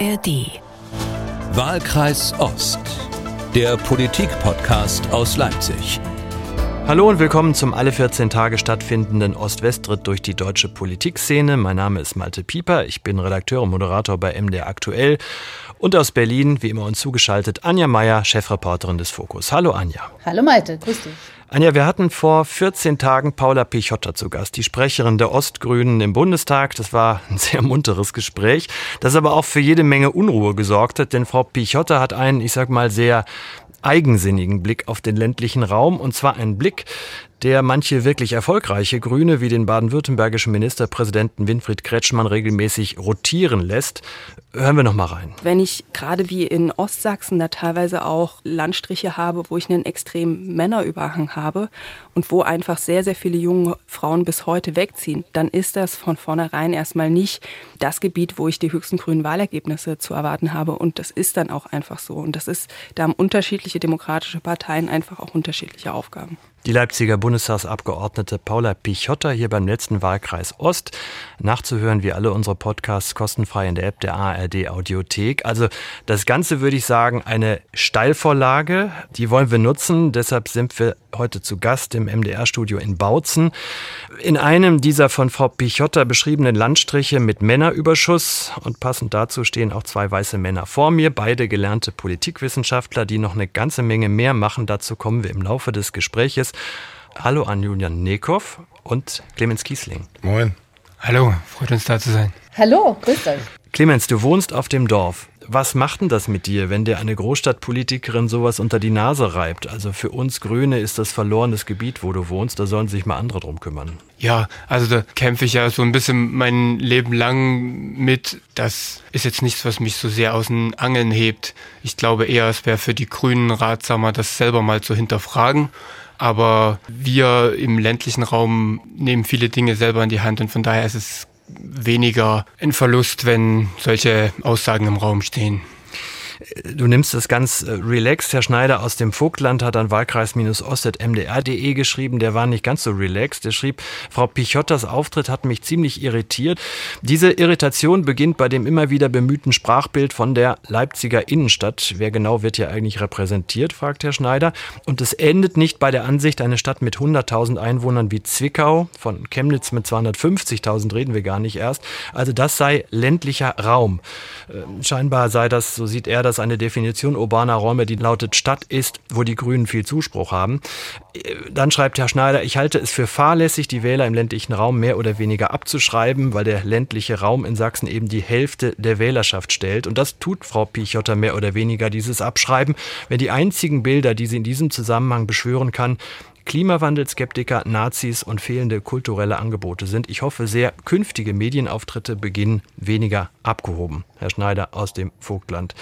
ARD. Wahlkreis Ost. Der Politik-Podcast aus Leipzig. Hallo und willkommen zum alle 14 Tage stattfindenden Ost-West-Ritt durch die deutsche Politikszene. Mein Name ist Malte Pieper, ich bin Redakteur und Moderator bei MDR Aktuell und aus Berlin, wie immer uns zugeschaltet, Anja Meier, Chefreporterin des Fokus. Hallo Anja. Hallo Malte, grüß dich. Anja, wir hatten vor 14 Tagen Paula Pichotta zu Gast, die Sprecherin der Ostgrünen im Bundestag. Das war ein sehr munteres Gespräch, das aber auch für jede Menge Unruhe gesorgt hat, denn Frau Pichotta hat einen, ich sag mal, sehr eigensinnigen Blick auf den ländlichen Raum und zwar einen Blick, der manche wirklich erfolgreiche Grüne wie den baden-württembergischen Ministerpräsidenten Winfried Kretschmann regelmäßig rotieren lässt. Hören wir noch mal rein. Wenn ich gerade wie in Ostsachsen da teilweise auch Landstriche habe, wo ich einen extremen Männerüberhang habe und wo einfach sehr, sehr viele junge Frauen bis heute wegziehen, dann ist das von vornherein erstmal nicht das Gebiet, wo ich die höchsten grünen Wahlergebnisse zu erwarten habe. Und das ist dann auch einfach so. Und das ist, da haben unterschiedliche demokratische Parteien einfach auch unterschiedliche Aufgaben. Die Leipziger Bundestagsabgeordnete Paula Pichotta hier beim letzten Wahlkreis Ost. Nachzuhören wie alle unsere Podcasts kostenfrei in der App der ARD Audiothek. Also das Ganze würde ich sagen eine Steilvorlage. Die wollen wir nutzen. Deshalb sind wir heute zu Gast im MDR-Studio in Bautzen. In einem dieser von Frau Pichotta beschriebenen Landstriche mit Männerüberschuss. Und passend dazu stehen auch zwei weiße Männer vor mir. Beide gelernte Politikwissenschaftler, die noch eine ganze Menge mehr machen. Dazu kommen wir im Laufe des Gespräches. Hallo an Julian Nekow und Clemens Kiesling. Moin. Hallo, freut uns da zu sein. Hallo, grüß euch. Clemens, du wohnst auf dem Dorf. Was macht denn das mit dir, wenn dir eine Großstadtpolitikerin sowas unter die Nase reibt? Also für uns Grüne ist das verlorenes Gebiet, wo du wohnst. Da sollen sich mal andere drum kümmern. Ja, also da kämpfe ich ja so ein bisschen mein Leben lang mit. Das ist jetzt nichts, was mich so sehr aus den Angeln hebt. Ich glaube eher, es wäre für die Grünen ratsamer, das selber mal zu hinterfragen. Aber wir im ländlichen Raum nehmen viele Dinge selber in die Hand und von daher ist es weniger ein Verlust, wenn solche Aussagen im Raum stehen. Du nimmst das ganz äh, relaxed. Herr Schneider aus dem Vogtland hat an wahlkreis-ostet.mdr.de geschrieben. Der war nicht ganz so relaxed. Der schrieb, Frau Pichottas Auftritt hat mich ziemlich irritiert. Diese Irritation beginnt bei dem immer wieder bemühten Sprachbild von der Leipziger Innenstadt. Wer genau wird hier eigentlich repräsentiert, fragt Herr Schneider. Und es endet nicht bei der Ansicht, eine Stadt mit 100.000 Einwohnern wie Zwickau, von Chemnitz mit 250.000 reden wir gar nicht erst. Also das sei ländlicher Raum. Ähm, scheinbar sei das, so sieht er das, eine Definition urbaner Räume, die lautet Stadt ist, wo die Grünen viel Zuspruch haben. Dann schreibt Herr Schneider, ich halte es für fahrlässig, die Wähler im ländlichen Raum mehr oder weniger abzuschreiben, weil der ländliche Raum in Sachsen eben die Hälfte der Wählerschaft stellt. Und das tut Frau Pichotter mehr oder weniger, dieses Abschreiben, wenn die einzigen Bilder, die sie in diesem Zusammenhang beschwören kann, Klimawandelskeptiker, Nazis und fehlende kulturelle Angebote sind. Ich hoffe sehr, künftige Medienauftritte beginnen weniger abgehoben. Herr Schneider aus dem Vogtland.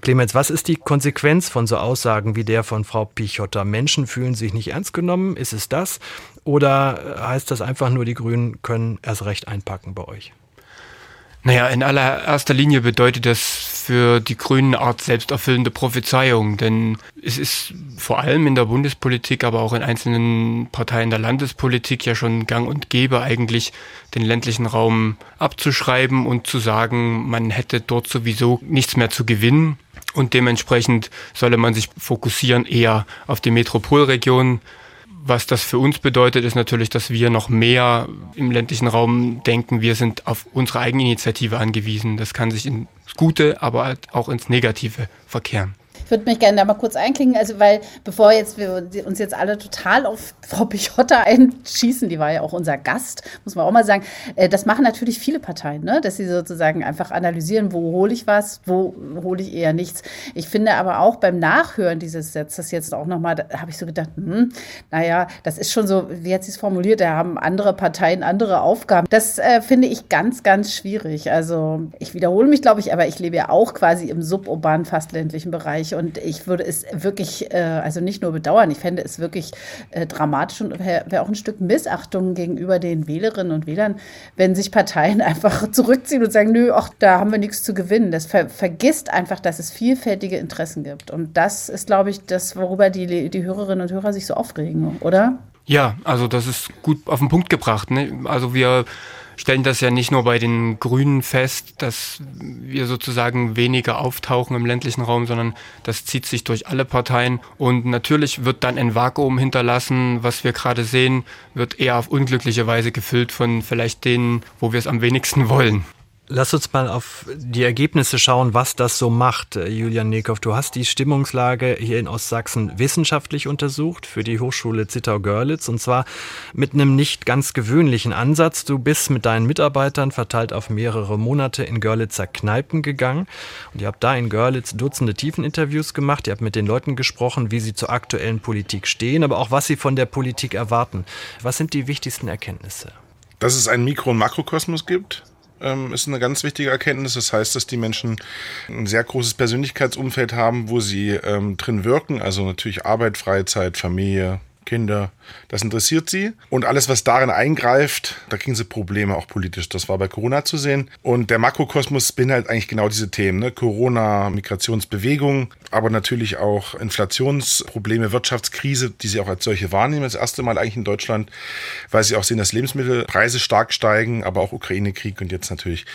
Clemens, was ist die Konsequenz von so Aussagen wie der von Frau Pichotter? Menschen fühlen sich nicht ernst genommen. Ist es das? Oder heißt das einfach nur, die Grünen können erst recht einpacken bei euch? Naja, in allererster Linie bedeutet das für die Grünen Art selbsterfüllende Prophezeiung, denn es ist vor allem in der Bundespolitik, aber auch in einzelnen Parteien der Landespolitik ja schon gang und gäbe, eigentlich den ländlichen Raum abzuschreiben und zu sagen, man hätte dort sowieso nichts mehr zu gewinnen. Und dementsprechend solle man sich fokussieren eher auf die Metropolregion was das für uns bedeutet, ist natürlich, dass wir noch mehr im ländlichen Raum denken, wir sind auf unsere Eigeninitiative angewiesen. Das kann sich ins Gute, aber halt auch ins Negative verkehren würde mich gerne da mal kurz einklingen, also weil bevor jetzt wir uns jetzt alle total auf Frau Pichotta einschießen, die war ja auch unser Gast, muss man auch mal sagen, äh, das machen natürlich viele Parteien, ne? dass sie sozusagen einfach analysieren, wo hole ich was, wo hole ich eher nichts. Ich finde aber auch beim Nachhören dieses Satzes jetzt auch nochmal, da habe ich so gedacht, hm, naja, das ist schon so, wie hat sie es formuliert, da haben andere Parteien andere Aufgaben. Das äh, finde ich ganz, ganz schwierig. Also ich wiederhole mich, glaube ich, aber ich lebe ja auch quasi im suburbanen, fast ländlichen Bereich und ich würde es wirklich, äh, also nicht nur bedauern, ich fände es wirklich äh, dramatisch und wäre wär auch ein Stück Missachtung gegenüber den Wählerinnen und Wählern, wenn sich Parteien einfach zurückziehen und sagen, nö, ach, da haben wir nichts zu gewinnen. Das ver vergisst einfach, dass es vielfältige Interessen gibt. Und das ist, glaube ich, das, worüber die, die Hörerinnen und Hörer sich so aufregen, oder? Ja, also das ist gut auf den Punkt gebracht. Ne? Also wir stellen das ja nicht nur bei den Grünen fest, dass wir sozusagen weniger auftauchen im ländlichen Raum, sondern das zieht sich durch alle Parteien. Und natürlich wird dann ein Vakuum hinterlassen. Was wir gerade sehen, wird eher auf unglückliche Weise gefüllt von vielleicht denen, wo wir es am wenigsten wollen. Lass uns mal auf die Ergebnisse schauen, was das so macht, äh, Julian Nekow. Du hast die Stimmungslage hier in Ostsachsen wissenschaftlich untersucht für die Hochschule Zittau-Görlitz und zwar mit einem nicht ganz gewöhnlichen Ansatz. Du bist mit deinen Mitarbeitern verteilt auf mehrere Monate in Görlitzer Kneipen gegangen und ihr habt da in Görlitz Dutzende Tiefeninterviews gemacht. Ihr habt mit den Leuten gesprochen, wie sie zur aktuellen Politik stehen, aber auch was sie von der Politik erwarten. Was sind die wichtigsten Erkenntnisse? Dass es einen Mikro- und Makrokosmos gibt, ähm, ist eine ganz wichtige Erkenntnis. Das heißt, dass die Menschen ein sehr großes Persönlichkeitsumfeld haben, wo sie ähm, drin wirken. Also natürlich Arbeit, Freizeit, Familie, Kinder, das interessiert sie. Und alles, was darin eingreift, da kriegen sie Probleme, auch politisch. Das war bei Corona zu sehen. Und der Makrokosmos beinhaltet eigentlich genau diese Themen. Ne? Corona, Migrationsbewegung, aber natürlich auch Inflationsprobleme, Wirtschaftskrise, die sie auch als solche wahrnehmen. Das erste Mal eigentlich in Deutschland, weil sie auch sehen, dass Lebensmittelpreise stark steigen, aber auch Ukraine-Krieg und jetzt natürlich,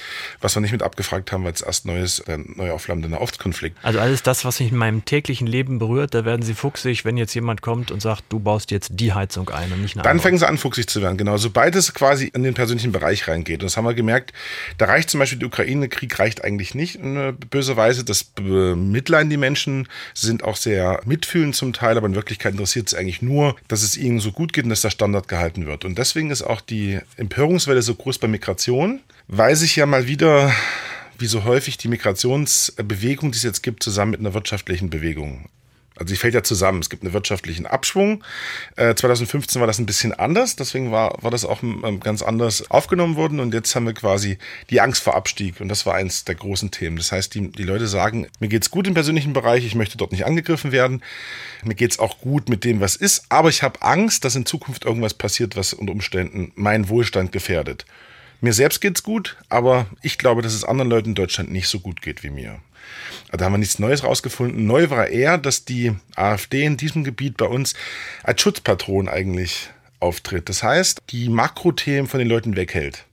was wir nicht mit abgefragt haben, weil es erst neues, der neu aufflammende Nahostkonflikt. Also alles das, was mich in meinem täglichen Leben berührt, da werden sie fuchsig, wenn jetzt jemand kommt und sagt, du baust jetzt die Heizung ein und nicht eine Dann andere. fangen sie an, fuchsig zu werden, genau. Sobald es quasi in den persönlichen Bereich reingeht. Und das haben wir gemerkt, da reicht zum Beispiel der Ukraine-Krieg reicht eigentlich nicht in eine böse Weise. Das bemitleiden die Menschen, sind auch sehr mitfühlend zum Teil, aber in Wirklichkeit interessiert es eigentlich nur, dass es ihnen so gut geht und dass der Standard gehalten wird. Und deswegen ist auch die Empörungswelle so groß bei Migration, weil sich ja mal wieder wie so häufig die Migrationsbewegung, die es jetzt gibt, zusammen mit einer wirtschaftlichen Bewegung also sie fällt ja zusammen. Es gibt einen wirtschaftlichen Abschwung. Äh, 2015 war das ein bisschen anders, deswegen war, war das auch ähm, ganz anders aufgenommen worden. Und jetzt haben wir quasi die Angst vor Abstieg. Und das war eins der großen Themen. Das heißt, die, die Leute sagen, mir geht's gut im persönlichen Bereich, ich möchte dort nicht angegriffen werden. Mir geht's auch gut mit dem, was ist, aber ich habe Angst, dass in Zukunft irgendwas passiert, was unter Umständen meinen Wohlstand gefährdet. Mir selbst geht's gut, aber ich glaube, dass es anderen Leuten in Deutschland nicht so gut geht wie mir. Da haben wir nichts Neues rausgefunden. Neu war eher, dass die AfD in diesem Gebiet bei uns als Schutzpatron eigentlich auftritt. Das heißt, die Makrothemen von den Leuten weghält.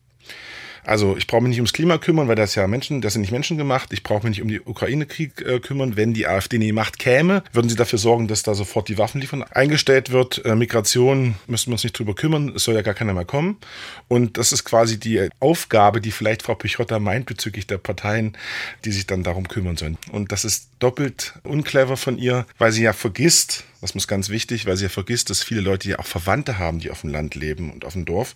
Also ich brauche mich nicht ums Klima kümmern, weil das ja Menschen, das sind nicht Menschen gemacht. Ich brauche mich nicht um die Ukraine-Krieg äh, kümmern. Wenn die AfD in die Macht käme, würden sie dafür sorgen, dass da sofort die Waffenlieferung eingestellt wird. Äh, Migration müssen wir uns nicht drüber kümmern. Es soll ja gar keiner mehr kommen. Und das ist quasi die Aufgabe, die vielleicht Frau Pichotta meint bezüglich der Parteien, die sich dann darum kümmern sollen. Und das ist doppelt unclever von ihr, weil sie ja vergisst, das ist ganz wichtig, weil sie ja vergisst, dass viele Leute ja auch Verwandte haben, die auf dem Land leben und auf dem Dorf.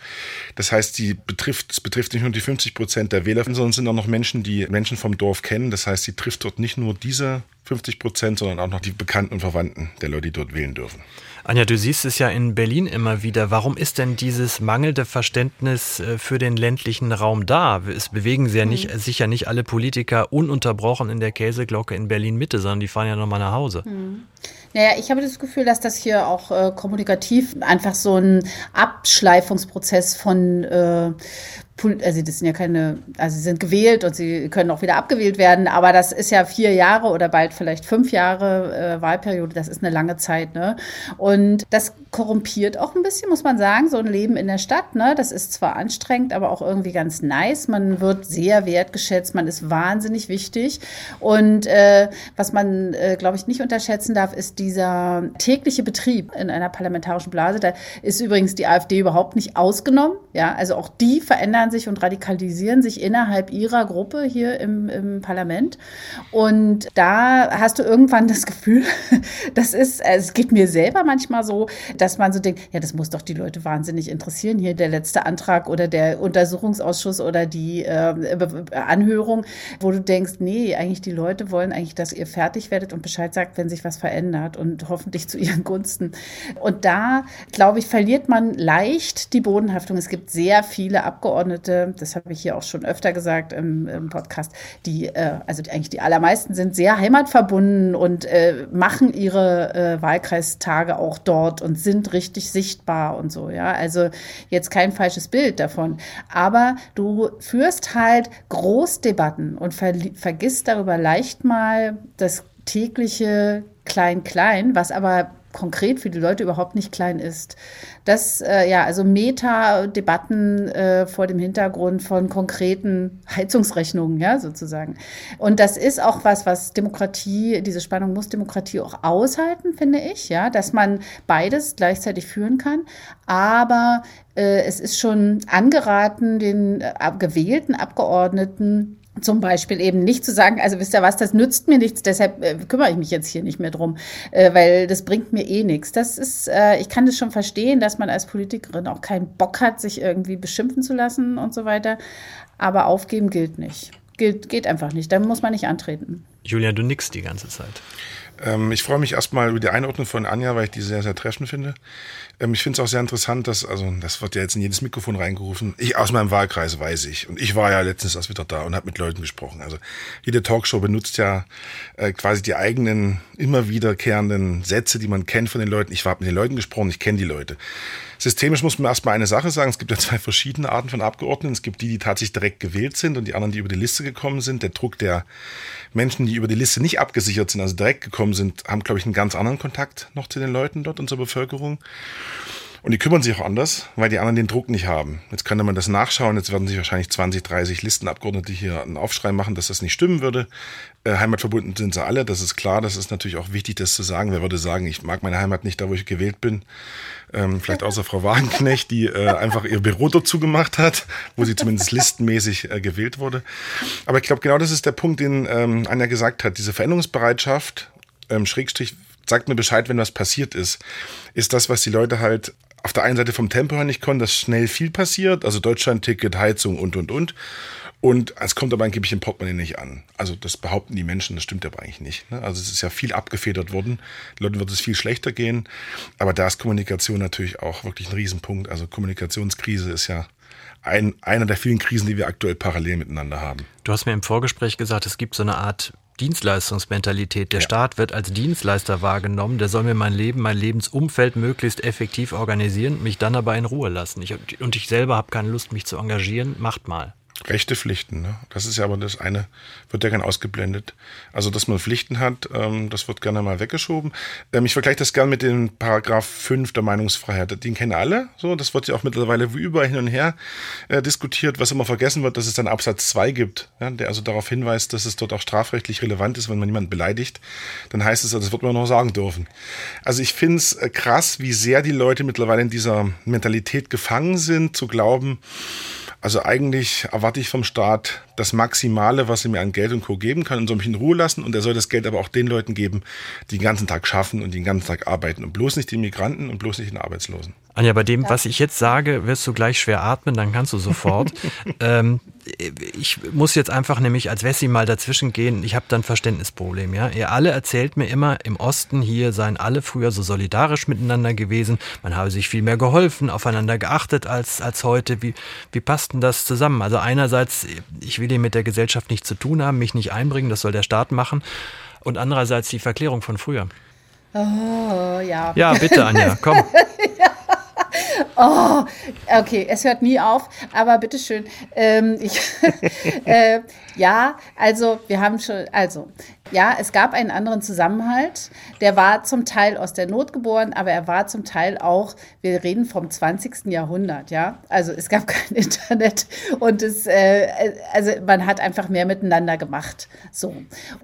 Das heißt, sie betrifft, es betrifft nicht nur die 50 Prozent der Wähler, sondern es sind auch noch Menschen, die Menschen vom Dorf kennen. Das heißt, sie trifft dort nicht nur diese 50 Prozent, sondern auch noch die Bekannten und Verwandten der Leute, die dort wählen dürfen. Anja, du siehst es ja in Berlin immer wieder. Warum ist denn dieses mangelnde Verständnis äh, für den ländlichen Raum da? Es bewegen sich ja nicht, mhm. sich ja nicht alle Politiker ununterbrochen in der Käseglocke in Berlin Mitte, sondern die fahren ja nochmal nach Hause. Mhm. Naja, ich habe das Gefühl, dass das hier auch äh, kommunikativ einfach so ein Abschleifungsprozess von äh, also das sind ja keine, also sie sind gewählt und sie können auch wieder abgewählt werden, aber das ist ja vier Jahre oder bald vielleicht fünf Jahre äh, Wahlperiode, das ist eine lange Zeit, ne? Und das korrumpiert auch ein bisschen, muss man sagen, so ein Leben in der Stadt, ne? Das ist zwar anstrengend, aber auch irgendwie ganz nice. Man wird sehr wertgeschätzt, man ist wahnsinnig wichtig. Und äh, was man, äh, glaube ich, nicht unterschätzen darf, ist dieser tägliche Betrieb in einer parlamentarischen Blase. Da ist übrigens die AfD überhaupt nicht ausgenommen. Ja, also auch die verändern sich und radikalisieren sich innerhalb ihrer Gruppe hier im, im Parlament. Und da hast du irgendwann das Gefühl, das ist, also es geht mir selber manchmal so, dass man so denkt, ja, das muss doch die Leute wahnsinnig interessieren. Hier der letzte Antrag oder der Untersuchungsausschuss oder die äh, Anhörung, wo du denkst, nee, eigentlich die Leute wollen eigentlich, dass ihr fertig werdet und Bescheid sagt, wenn sich was verändert und hoffentlich zu ihren Gunsten. Und da, glaube ich, verliert man leicht die Bodenhaftung. Es gibt sehr viele Abgeordnete, Abgeordnete, das habe ich hier auch schon öfter gesagt im, im Podcast, die, äh, also die, eigentlich die allermeisten sind sehr heimatverbunden und äh, machen ihre äh, Wahlkreistage auch dort und sind richtig sichtbar und so, ja. Also jetzt kein falsches Bild davon. Aber du führst halt Großdebatten und ver vergisst darüber leicht mal das tägliche Klein-Klein, was aber konkret für die Leute überhaupt nicht klein ist. Das, äh, ja, also Meta-Debatten äh, vor dem Hintergrund von konkreten Heizungsrechnungen, ja, sozusagen. Und das ist auch was, was Demokratie, diese Spannung muss Demokratie auch aushalten, finde ich, ja, dass man beides gleichzeitig führen kann. Aber äh, es ist schon angeraten, den äh, gewählten Abgeordneten zum Beispiel eben nicht zu sagen, also wisst ihr was, das nützt mir nichts, deshalb äh, kümmere ich mich jetzt hier nicht mehr drum, äh, weil das bringt mir eh nichts. Das ist, äh, ich kann das schon verstehen, dass man als Politikerin auch keinen Bock hat, sich irgendwie beschimpfen zu lassen und so weiter. Aber aufgeben gilt nicht. Gilt, geht einfach nicht. Da muss man nicht antreten. Julia, du nix die ganze Zeit. Ähm, ich freue mich erstmal über die Einordnung von Anja, weil ich die sehr, sehr treffend finde. Ähm, ich finde es auch sehr interessant, dass, also das wird ja jetzt in jedes Mikrofon reingerufen. Ich aus meinem Wahlkreis weiß ich. Und ich war ja letztens erst wieder da und habe mit Leuten gesprochen. Also jede Talkshow benutzt ja äh, quasi die eigenen, immer wiederkehrenden Sätze, die man kennt von den Leuten. Ich habe mit den Leuten gesprochen, ich kenne die Leute. Systemisch muss man erstmal eine Sache sagen. Es gibt ja zwei verschiedene Arten von Abgeordneten. Es gibt die, die tatsächlich direkt gewählt sind und die anderen, die über die Liste gekommen sind. Der Druck der Menschen, die über die Liste nicht abgesichert sind, also direkt gekommen sind, haben, glaube ich, einen ganz anderen Kontakt noch zu den Leuten dort und zur Bevölkerung. Und die kümmern sich auch anders, weil die anderen den Druck nicht haben. Jetzt könnte man das nachschauen. Jetzt werden sich wahrscheinlich 20, 30 Listenabgeordnete hier einen Aufschrei machen, dass das nicht stimmen würde. Äh, heimatverbunden sind sie alle, das ist klar. Das ist natürlich auch wichtig, das zu sagen. Wer würde sagen, ich mag meine Heimat nicht da, wo ich gewählt bin? Ähm, vielleicht außer Frau Wagenknecht, die äh, einfach ihr Büro dazu gemacht hat, wo sie zumindest listenmäßig äh, gewählt wurde. Aber ich glaube, genau das ist der Punkt, den ähm, Anja gesagt hat. Diese Veränderungsbereitschaft, ähm, Schrägstrich, sagt mir Bescheid, wenn was passiert ist, ist das, was die Leute halt auf der einen Seite vom Tempo her nicht können, dass schnell viel passiert, also Deutschland-Ticket, Heizung und, und, und. Und es kommt aber angeblich im Portemonnaie nicht an. Also das behaupten die Menschen, das stimmt aber eigentlich nicht. Ne? Also es ist ja viel abgefedert worden. Den Leuten wird es viel schlechter gehen. Aber da ist Kommunikation natürlich auch wirklich ein Riesenpunkt. Also Kommunikationskrise ist ja ein, einer der vielen Krisen, die wir aktuell parallel miteinander haben. Du hast mir im Vorgespräch gesagt, es gibt so eine Art Dienstleistungsmentalität. Der ja. Staat wird als Dienstleister wahrgenommen, der soll mir mein Leben, mein Lebensumfeld möglichst effektiv organisieren, mich dann aber in Ruhe lassen. Ich, und ich selber habe keine Lust, mich zu engagieren, macht mal. Rechte Pflichten, ne? Das ist ja aber das eine, wird ja gern ausgeblendet. Also, dass man Pflichten hat, ähm, das wird gerne mal weggeschoben. Ähm, ich vergleiche das gern mit dem Paragraph 5 der Meinungsfreiheit. Den kennen alle, so. Das wird ja auch mittlerweile wie überall hin und her äh, diskutiert. Was immer vergessen wird, dass es dann Absatz 2 gibt, ja, der also darauf hinweist, dass es dort auch strafrechtlich relevant ist, wenn man jemanden beleidigt. Dann heißt es, das wird man noch sagen dürfen. Also, ich finde es äh, krass, wie sehr die Leute mittlerweile in dieser Mentalität gefangen sind, zu glauben, also eigentlich erwarte ich vom Staat das Maximale, was er mir an Geld und Co. geben kann und soll mich in Ruhe lassen. Und er soll das Geld aber auch den Leuten geben, die den ganzen Tag schaffen und den ganzen Tag arbeiten. Und bloß nicht den Migranten und bloß nicht den Arbeitslosen. Anja, bei dem, was ich jetzt sage, wirst du gleich schwer atmen, dann kannst du sofort. ähm, ich muss jetzt einfach nämlich als Wessi mal dazwischen gehen. Ich habe dann Verständnisproblem. Ja? Ihr alle erzählt mir immer, im Osten hier seien alle früher so solidarisch miteinander gewesen. Man habe sich viel mehr geholfen, aufeinander geachtet als, als heute. Wie, wie passt denn das zusammen? Also einerseits, ich will hier mit der Gesellschaft nichts zu tun haben, mich nicht einbringen, das soll der Staat machen. Und andererseits die Verklärung von früher. Oh, ja. Ja, bitte, Anja, komm. Oh, okay, es hört nie auf, aber bitteschön. Ähm, ich, äh, ja, also wir haben schon, also ja, es gab einen anderen Zusammenhalt. Der war zum Teil aus der Not geboren, aber er war zum Teil auch, wir reden vom 20. Jahrhundert, ja. Also es gab kein Internet und es, äh, also man hat einfach mehr miteinander gemacht. So,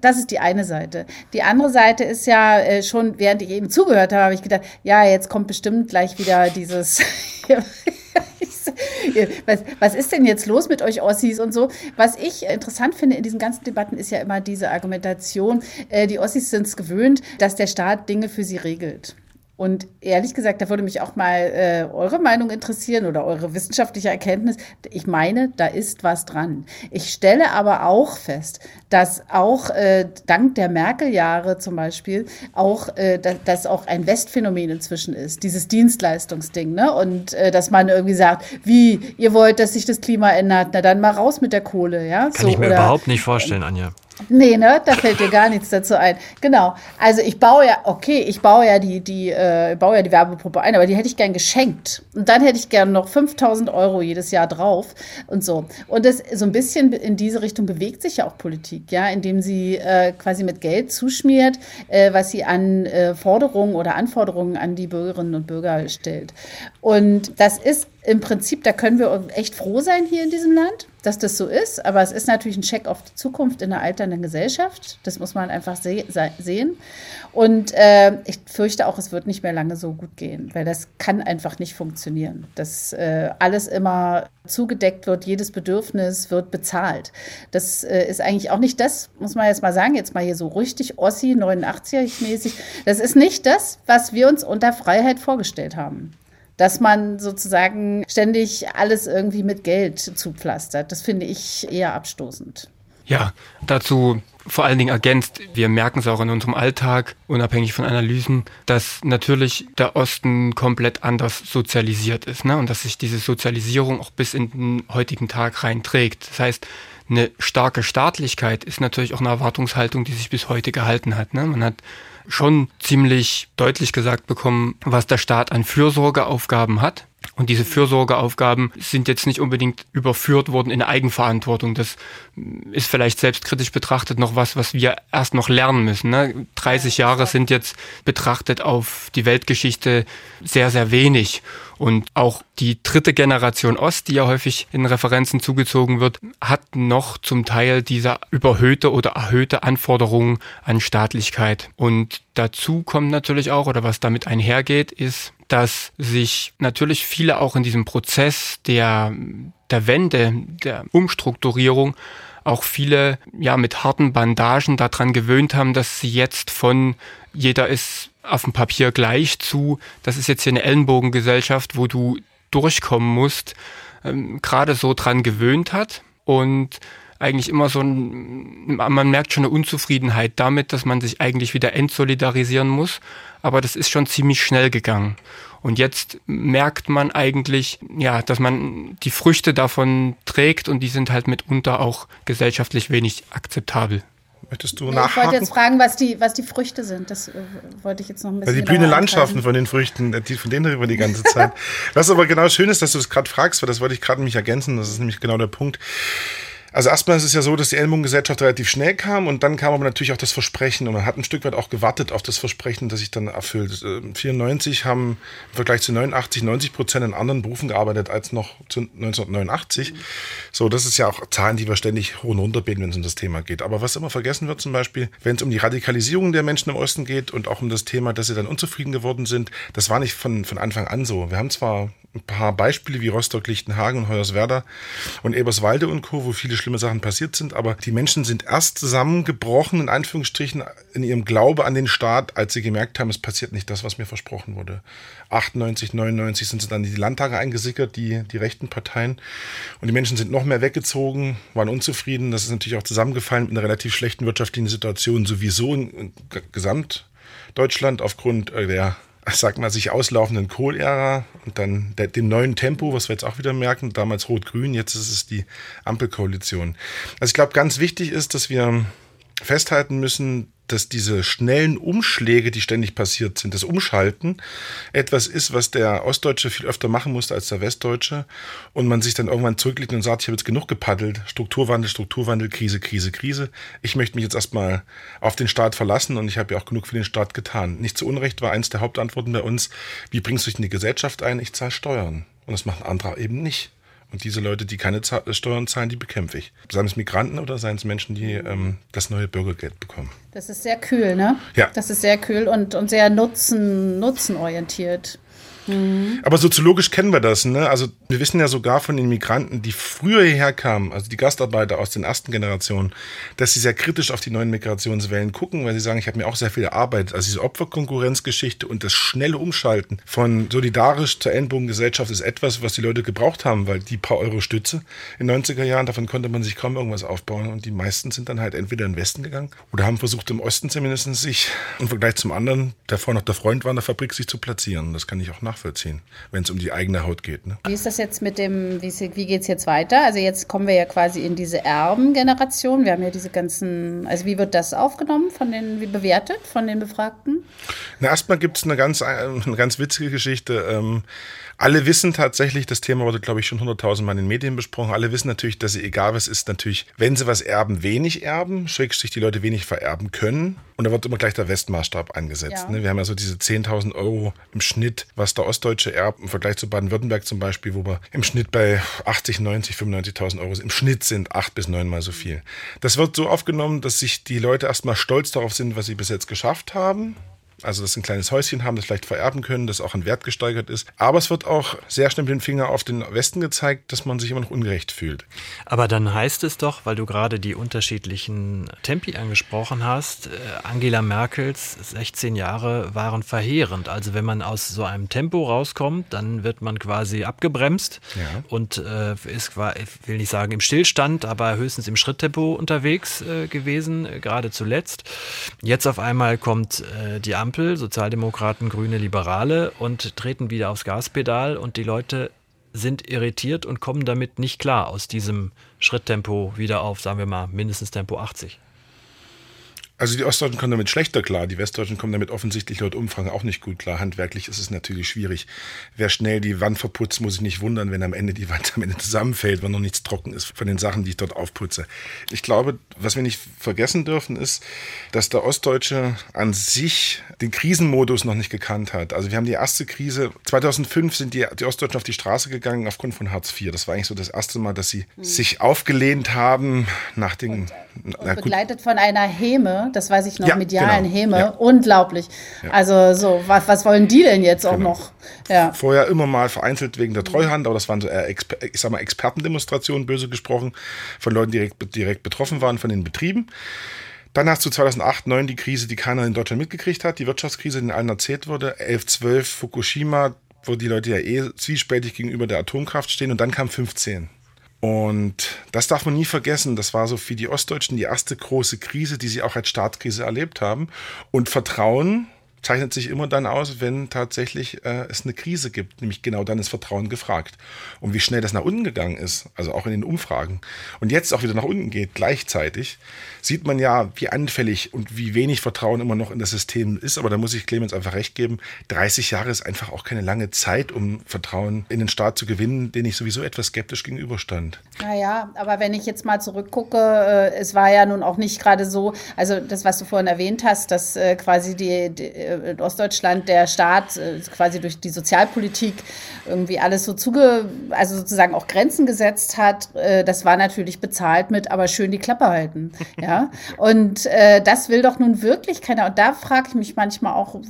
das ist die eine Seite. Die andere Seite ist ja äh, schon, während ich eben zugehört habe, habe ich gedacht, ja, jetzt kommt bestimmt gleich wieder dieses was, was ist denn jetzt los mit euch Ossis und so? Was ich interessant finde in diesen ganzen Debatten ist ja immer diese Argumentation, äh, die Ossis sind es gewöhnt, dass der Staat Dinge für sie regelt. Und ehrlich gesagt, da würde mich auch mal äh, eure Meinung interessieren oder eure wissenschaftliche Erkenntnis. Ich meine, da ist was dran. Ich stelle aber auch fest, dass auch äh, dank der Merkel-Jahre zum Beispiel auch, äh, dass, dass auch ein Westphänomen inzwischen ist, dieses Dienstleistungsding. Ne? Und äh, dass man irgendwie sagt, wie, ihr wollt, dass sich das Klima ändert, na dann mal raus mit der Kohle. Ja? Kann so, ich mir oder, überhaupt nicht vorstellen, Anja. Nee, ne? Da fällt dir gar nichts dazu ein. Genau. Also ich baue ja, okay, ich baue ja die, die, äh, baue ja die Werbepuppe ein, aber die hätte ich gern geschenkt. Und dann hätte ich gern noch 5000 Euro jedes Jahr drauf und so. Und das so ein bisschen in diese Richtung bewegt sich ja auch Politik, ja, indem sie äh, quasi mit Geld zuschmiert, äh, was sie an äh, Forderungen oder Anforderungen an die Bürgerinnen und Bürger stellt. Und das ist im Prinzip, da können wir echt froh sein hier in diesem Land, dass das so ist. Aber es ist natürlich ein Check auf die Zukunft in einer alternden Gesellschaft. Das muss man einfach se sehen. Und äh, ich fürchte auch, es wird nicht mehr lange so gut gehen, weil das kann einfach nicht funktionieren. Dass äh, alles immer zugedeckt wird, jedes Bedürfnis wird bezahlt. Das äh, ist eigentlich auch nicht das, muss man jetzt mal sagen, jetzt mal hier so richtig Ossi, 89er-mäßig. Das ist nicht das, was wir uns unter Freiheit vorgestellt haben dass man sozusagen ständig alles irgendwie mit Geld zupflastert. Das finde ich eher abstoßend. Ja, dazu vor allen Dingen ergänzt, wir merken es auch in unserem Alltag, unabhängig von Analysen, dass natürlich der Osten komplett anders sozialisiert ist ne? und dass sich diese Sozialisierung auch bis in den heutigen Tag reinträgt. Das heißt, eine starke Staatlichkeit ist natürlich auch eine Erwartungshaltung, die sich bis heute gehalten hat. Ne? Man hat schon ziemlich deutlich gesagt bekommen, was der Staat an Fürsorgeaufgaben hat. Und diese Fürsorgeaufgaben sind jetzt nicht unbedingt überführt worden in Eigenverantwortung. Das ist vielleicht selbstkritisch betrachtet noch was, was wir erst noch lernen müssen. Ne? 30 Jahre sind jetzt betrachtet auf die Weltgeschichte sehr, sehr wenig. Und auch die dritte Generation Ost, die ja häufig in Referenzen zugezogen wird, hat noch zum Teil diese überhöhte oder erhöhte Anforderungen an Staatlichkeit. Und dazu kommt natürlich auch, oder was damit einhergeht, ist, dass sich natürlich viele auch in diesem Prozess der, der Wende, der Umstrukturierung auch viele ja mit harten Bandagen daran gewöhnt haben, dass sie jetzt von jeder ist auf dem Papier gleich zu, das ist jetzt hier eine Ellenbogengesellschaft, wo du durchkommen musst, ähm, gerade so dran gewöhnt hat und eigentlich immer so ein, man merkt schon eine Unzufriedenheit damit, dass man sich eigentlich wieder entsolidarisieren muss, aber das ist schon ziemlich schnell gegangen. Und jetzt merkt man eigentlich, ja, dass man die Früchte davon trägt und die sind halt mitunter auch gesellschaftlich wenig akzeptabel. Möchtest du nee, nachhaken? Ich wollte jetzt fragen, was die, was die Früchte sind. Das äh, wollte ich jetzt noch ein bisschen. Also die blühenden Landschaften von den Früchten, äh, die, von denen reden wir die ganze Zeit. was aber genau schön ist, dass du das gerade fragst, weil das wollte ich gerade mich ergänzen. Das ist nämlich genau der Punkt. Also erstmal ist es ja so, dass die Ellenbogengesellschaft relativ schnell kam und dann kam aber natürlich auch das Versprechen und man hat ein Stück weit auch gewartet auf das Versprechen, das sich dann erfüllt. 94 äh, haben im Vergleich zu 89 90 Prozent in anderen Berufen gearbeitet als noch zu 1989. Mhm. So, das ist ja auch Zahlen, die wir ständig hoch und runter beten, wenn es um das Thema geht. Aber was immer vergessen wird zum Beispiel, wenn es um die Radikalisierung der Menschen im Osten geht und auch um das Thema, dass sie dann unzufrieden geworden sind, das war nicht von, von Anfang an so. Wir haben zwar ein paar Beispiele wie Rostock, Lichtenhagen und Hoyerswerda und Eberswalde und Co., wo viele schlimme Sachen passiert sind, aber die Menschen sind erst zusammengebrochen, in Anführungsstrichen, in ihrem Glaube an den Staat, als sie gemerkt haben, es passiert nicht das, was mir versprochen wurde. 98, 99 sind sie dann in die Landtage eingesickert, die, die rechten Parteien. Und die Menschen sind noch mehr weggezogen, waren unzufrieden. Das ist natürlich auch zusammengefallen mit einer relativ schlechten wirtschaftlichen Situation sowieso in, in Gesamtdeutschland aufgrund äh, der sag mal, sich auslaufenden Kohl-Ära und dann der, dem neuen Tempo, was wir jetzt auch wieder merken, damals Rot-Grün, jetzt ist es die Ampelkoalition. Also ich glaube, ganz wichtig ist, dass wir festhalten müssen, dass diese schnellen Umschläge, die ständig passiert sind, das Umschalten, etwas ist, was der Ostdeutsche viel öfter machen musste als der Westdeutsche und man sich dann irgendwann zurücklegt und sagt, ich habe jetzt genug gepaddelt, Strukturwandel, Strukturwandel, Krise, Krise, Krise. Ich möchte mich jetzt erstmal auf den Staat verlassen und ich habe ja auch genug für den Staat getan. Nicht zu Unrecht war eins der Hauptantworten bei uns, wie bringst du dich in die Gesellschaft ein? Ich zahle Steuern. Und das macht ein anderer eben nicht. Und diese Leute, die keine Steuern zahlen, die bekämpfe ich. Seien es Migranten oder seien es Menschen, die ähm, das neue Bürgergeld bekommen. Das ist sehr kühl, ne? Ja. Das ist sehr kühl und, und sehr nutzen, nutzenorientiert. Mhm. Aber soziologisch kennen wir das. Ne? Also wir wissen ja sogar von den Migranten, die früher hierher kamen, also die Gastarbeiter aus den ersten Generationen, dass sie sehr kritisch auf die neuen Migrationswellen gucken, weil sie sagen, ich habe mir auch sehr viel erarbeitet. Also diese Opferkonkurrenzgeschichte und das schnelle Umschalten von solidarisch zur Ellenbogengesellschaft ist etwas, was die Leute gebraucht haben, weil die paar Euro Stütze in den 90er Jahren, davon konnte man sich kaum irgendwas aufbauen. Und die meisten sind dann halt entweder in den Westen gegangen oder haben versucht, im Osten zumindest sich im Vergleich zum anderen, der vorher noch der Freund war in der Fabrik, sich zu platzieren. Das kann ich auch nach nachvollziehen, wenn es um die eigene Haut geht. Ne? Wie ist das jetzt mit dem, wie, wie geht es jetzt weiter? Also jetzt kommen wir ja quasi in diese Erbengeneration. Wir haben ja diese ganzen, also wie wird das aufgenommen von den, wie bewertet von den Befragten? Na, erstmal gibt es eine ganz, eine ganz witzige Geschichte. Ähm, alle wissen tatsächlich, das Thema wurde, glaube ich, schon 100.000 Mal in den Medien besprochen. Alle wissen natürlich, dass sie, egal was ist, natürlich, wenn sie was erben, wenig erben, schrägstrich die Leute wenig vererben können. Und da wird immer gleich der Westmaßstab angesetzt. Ja. Ne? Wir haben ja so diese 10.000 Euro im Schnitt, was der Ostdeutsche erbt, im Vergleich zu Baden-Württemberg zum Beispiel, wo wir im Schnitt bei 80, 90, 95.000 Euro im Schnitt sind, acht bis neunmal so viel. Das wird so aufgenommen, dass sich die Leute erstmal stolz darauf sind, was sie bis jetzt geschafft haben also, dass sie ein kleines Häuschen haben, das vielleicht vererben können, das auch an Wert gesteigert ist. Aber es wird auch sehr schnell mit dem Finger auf den Westen gezeigt, dass man sich immer noch ungerecht fühlt. Aber dann heißt es doch, weil du gerade die unterschiedlichen Tempi angesprochen hast, äh, Angela Merkels 16 Jahre waren verheerend. Also wenn man aus so einem Tempo rauskommt, dann wird man quasi abgebremst ja. und äh, ist, ich will nicht sagen im Stillstand, aber höchstens im Schritttempo unterwegs äh, gewesen, gerade zuletzt. Jetzt auf einmal kommt die Ampel Ampel, Sozialdemokraten, Grüne, Liberale und treten wieder aufs Gaspedal und die Leute sind irritiert und kommen damit nicht klar aus diesem Schritttempo wieder auf, sagen wir mal, mindestens Tempo 80. Also die Ostdeutschen kommen damit schlechter klar, die Westdeutschen kommen damit offensichtlich laut Umfragen auch nicht gut klar. Handwerklich ist es natürlich schwierig. Wer schnell die Wand verputzt, muss sich nicht wundern, wenn am Ende die Wand am Ende zusammenfällt, wenn noch nichts trocken ist von den Sachen, die ich dort aufputze. Ich glaube, was wir nicht vergessen dürfen, ist, dass der Ostdeutsche an sich den Krisenmodus noch nicht gekannt hat. Also wir haben die erste Krise, 2005 sind die, die Ostdeutschen auf die Straße gegangen aufgrund von Hartz IV. Das war eigentlich so das erste Mal, dass sie mhm. sich aufgelehnt haben nach den... Und, und begleitet von einer Häme das weiß ich noch, ja, medialen genau. Häme. Ja. Unglaublich. Ja. Also so, was, was wollen die denn jetzt auch genau. noch? Ja. Vorher immer mal vereinzelt wegen der Treuhand, aber das waren so eher Exper ich sag mal Expertendemonstrationen, böse gesprochen, von Leuten, die direkt, direkt betroffen waren, von den Betrieben. Dann hast du 2008, 2009 die Krise, die keiner in Deutschland mitgekriegt hat, die Wirtschaftskrise, die in allen erzählt wurde. 11, 12 Fukushima, wo die Leute ja eh zwiespältig gegenüber der Atomkraft stehen. Und dann kam 15. Und das darf man nie vergessen. Das war so für die Ostdeutschen die erste große Krise, die sie auch als Staatskrise erlebt haben. Und Vertrauen zeichnet sich immer dann aus, wenn tatsächlich äh, es eine Krise gibt. Nämlich genau dann ist Vertrauen gefragt. Und wie schnell das nach unten gegangen ist, also auch in den Umfragen, und jetzt auch wieder nach unten geht, gleichzeitig, sieht man ja, wie anfällig und wie wenig Vertrauen immer noch in das System ist. Aber da muss ich Clemens einfach recht geben. 30 Jahre ist einfach auch keine lange Zeit, um Vertrauen in den Staat zu gewinnen, den ich sowieso etwas skeptisch gegenüberstand. Naja, aber wenn ich jetzt mal zurückgucke, äh, es war ja nun auch nicht gerade so, also das, was du vorhin erwähnt hast, dass äh, quasi die, die in Ostdeutschland der Staat äh, quasi durch die Sozialpolitik irgendwie alles so zuge, also sozusagen auch Grenzen gesetzt hat. Äh, das war natürlich bezahlt mit, aber schön die Klappe halten. Ja, und äh, das will doch nun wirklich keiner. Und da frage ich mich manchmal auch,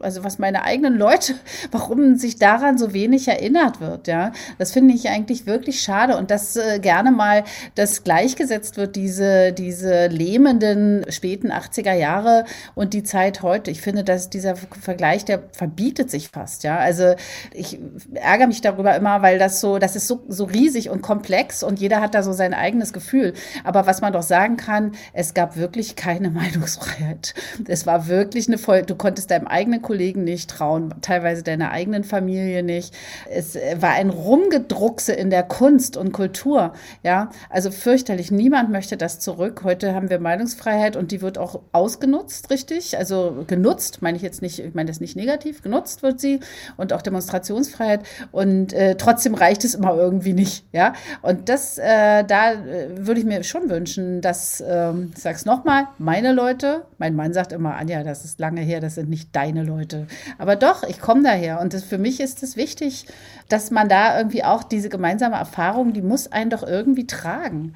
also was meine eigenen Leute, warum sich daran so wenig erinnert wird. Ja, das finde ich eigentlich wirklich schade und dass äh, gerne mal das gleichgesetzt wird, diese, diese lähmenden späten 80er Jahre und die Zeit heute. Ich finde, dass dieser Vergleich, der verbietet sich fast. Ja, also ich ärgere mich darüber immer, weil das so, das ist so, so riesig und komplex und jeder hat da so sein eigenes Gefühl. Aber was man doch sagen kann, es gab wirklich keine Meinungsfreiheit. Es war wirklich eine voll, du konntest deinem eigenen Kollegen nicht trauen, teilweise deiner eigenen Familie nicht. Es war ein Rumgedruckse in der Kunst und Kultur. Ja, also fürchterlich. Niemand möchte das zurück. Heute haben wir Meinungsfreiheit und die wird auch ausgenutzt, richtig? Also genutzt, meine ich jetzt nicht, ich meine das nicht negativ, genutzt wird sie und auch Demonstrationsfreiheit und äh, trotzdem reicht es immer irgendwie nicht, ja. Und das, äh, da äh, würde ich mir schon wünschen, dass, ähm, ich sag's nochmal, meine Leute, mein Mann sagt immer, Anja, das ist lange her, das sind nicht deine Leute. Aber doch, ich komme daher und das, für mich ist es wichtig, dass man da irgendwie auch diese gemeinsame Erfahrung, die muss einen doch irgendwie tragen.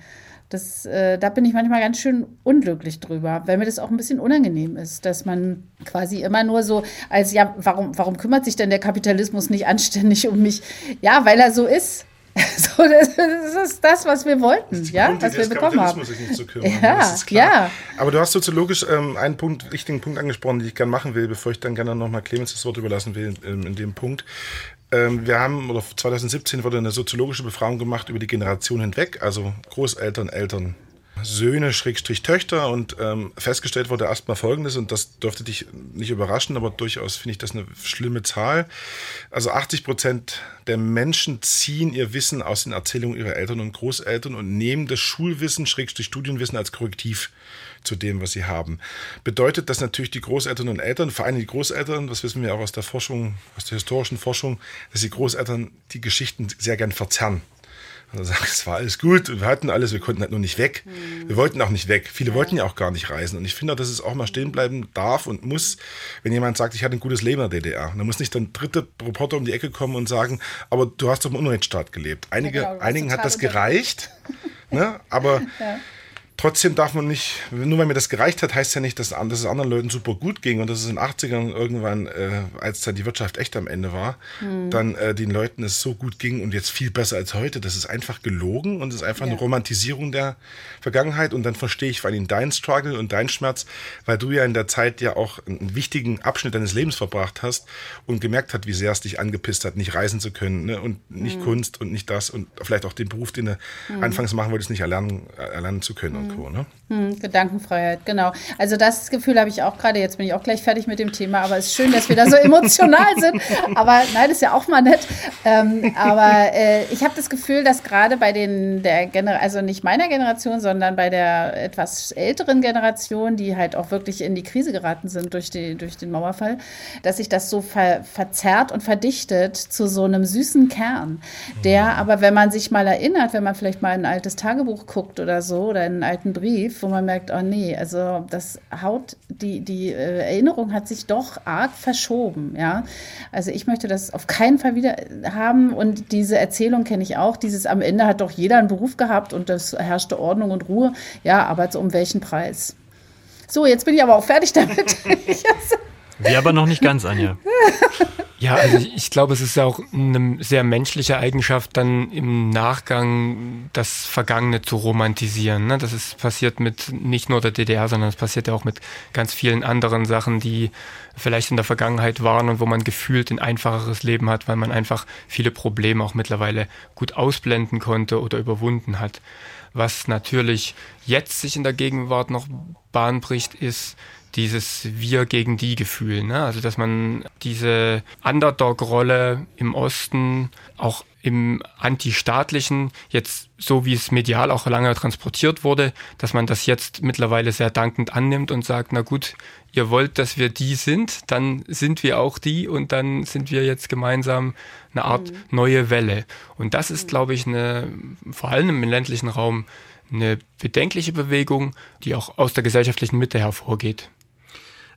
Das, äh, da bin ich manchmal ganz schön unglücklich drüber, weil mir das auch ein bisschen unangenehm ist, dass man quasi immer nur so als, ja, warum, warum kümmert sich denn der Kapitalismus nicht anständig um mich? Ja, weil er so ist. So, das, ist das, was wir wollten, ja, was wir bekommen haben. Sich nicht zu kümmern, ja, ja. Aber du hast soziologisch ähm, einen Punkt, wichtigen Punkt angesprochen, den ich gerne machen will, bevor ich dann gerne nochmal Clemens das Wort überlassen will in, in dem Punkt. Ähm, wir haben, oder 2017 wurde eine soziologische Befragung gemacht über die Generation hinweg, also Großeltern, Eltern, Söhne, Schrägstrich Töchter und ähm, festgestellt wurde erstmal Folgendes und das dürfte dich nicht überraschen, aber durchaus finde ich das eine schlimme Zahl. Also 80 Prozent der Menschen ziehen ihr Wissen aus den Erzählungen ihrer Eltern und Großeltern und nehmen das Schulwissen, Schrägstrich Studienwissen als Korrektiv zu dem, was sie haben. Bedeutet das natürlich die Großeltern und Eltern, vor allem die Großeltern, das wissen wir auch aus der Forschung, aus der historischen Forschung, dass die Großeltern die Geschichten sehr gern verzerren. Und sagen, es war alles gut, wir hatten alles, wir konnten halt nur nicht weg. Mhm. Wir wollten auch nicht weg. Viele ja. wollten ja auch gar nicht reisen. Und ich finde, dass es auch mal stehen bleiben darf und muss, wenn jemand sagt, ich hatte ein gutes Leben in der DDR. Und da muss nicht dann dritte Reporter um die Ecke kommen und sagen, aber du hast doch im Unrechtsstaat gelebt. Einige, ja, genau, einigen hat das gereicht, ne? aber ja. Trotzdem darf man nicht, nur weil mir das gereicht hat, heißt ja nicht, dass, dass es anderen Leuten super gut ging und dass es in den 80ern irgendwann, äh, als dann die Wirtschaft echt am Ende war, mhm. dann äh, den Leuten es so gut ging und jetzt viel besser als heute. Das ist einfach gelogen und es ist einfach ja. eine Romantisierung der Vergangenheit und dann verstehe ich vor allem deinen Struggle und deinen Schmerz, weil du ja in der Zeit ja auch einen wichtigen Abschnitt deines Lebens verbracht hast und gemerkt hat, wie sehr es dich angepisst hat, nicht reisen zu können ne? und nicht mhm. Kunst und nicht das und vielleicht auch den Beruf, den du mhm. anfangs machen wolltest, nicht erlernen, erlernen zu können. Co. Ne? Hm, Gedankenfreiheit, genau. Also das Gefühl habe ich auch gerade. Jetzt bin ich auch gleich fertig mit dem Thema, aber es ist schön, dass wir da so emotional sind. Aber nein, ist ja auch mal nett. Ähm, aber äh, ich habe das Gefühl, dass gerade bei den der Gener also nicht meiner Generation, sondern bei der etwas älteren Generation, die halt auch wirklich in die Krise geraten sind durch, die, durch den Mauerfall, dass sich das so ver verzerrt und verdichtet zu so einem süßen Kern, der mhm. aber, wenn man sich mal erinnert, wenn man vielleicht mal ein altes Tagebuch guckt oder so oder einen alten alten Brief, wo man merkt, oh nee, also das haut, die, die äh, Erinnerung hat sich doch arg verschoben, ja. Also ich möchte das auf keinen Fall wieder haben und diese Erzählung kenne ich auch, dieses am Ende hat doch jeder einen Beruf gehabt und das herrschte Ordnung und Ruhe, ja, aber so um welchen Preis? So, jetzt bin ich aber auch fertig damit. Wir aber noch nicht ganz, Anja. Ja, also ich, ich glaube, es ist ja auch eine sehr menschliche Eigenschaft, dann im Nachgang das Vergangene zu romantisieren. Ne? Das ist passiert mit nicht nur der DDR, sondern es passiert ja auch mit ganz vielen anderen Sachen, die vielleicht in der Vergangenheit waren und wo man gefühlt ein einfacheres Leben hat, weil man einfach viele Probleme auch mittlerweile gut ausblenden konnte oder überwunden hat. Was natürlich jetzt sich in der Gegenwart noch Bahn bricht, ist, dieses Wir gegen die Gefühl. Ne? Also dass man diese Underdog-Rolle im Osten auch im antistaatlichen, jetzt so wie es medial auch lange transportiert wurde, dass man das jetzt mittlerweile sehr dankend annimmt und sagt, na gut, ihr wollt, dass wir die sind, dann sind wir auch die und dann sind wir jetzt gemeinsam eine Art mhm. neue Welle. Und das ist, glaube ich, eine, vor allem im ländlichen Raum, eine bedenkliche Bewegung, die auch aus der gesellschaftlichen Mitte hervorgeht.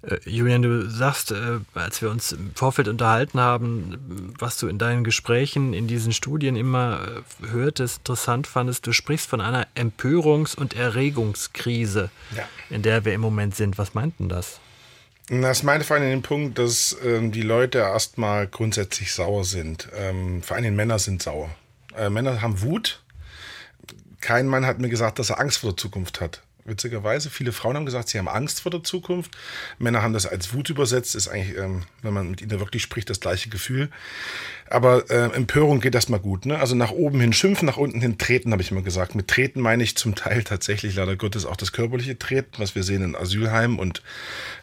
Äh, Julian, du sagst, äh, als wir uns im Vorfeld unterhalten haben, was du in deinen Gesprächen, in diesen Studien immer äh, hörtest, interessant fandest, du sprichst von einer Empörungs- und Erregungskrise, ja. in der wir im Moment sind. Was meint denn das? Das meinte vor allem den Punkt, dass ähm, die Leute erstmal grundsätzlich sauer sind. Ähm, vor allem Männer sind sauer. Äh, Männer haben Wut. Kein Mann hat mir gesagt, dass er Angst vor der Zukunft hat witzigerweise. Viele Frauen haben gesagt, sie haben Angst vor der Zukunft. Männer haben das als Wut übersetzt. Ist eigentlich, ähm, wenn man mit ihnen wirklich spricht, das gleiche Gefühl. Aber äh, Empörung geht erstmal gut. Ne? Also nach oben hin schimpfen, nach unten hin treten, habe ich immer gesagt. Mit treten meine ich zum Teil tatsächlich leider Gottes auch das körperliche Treten, was wir sehen in Asylheimen und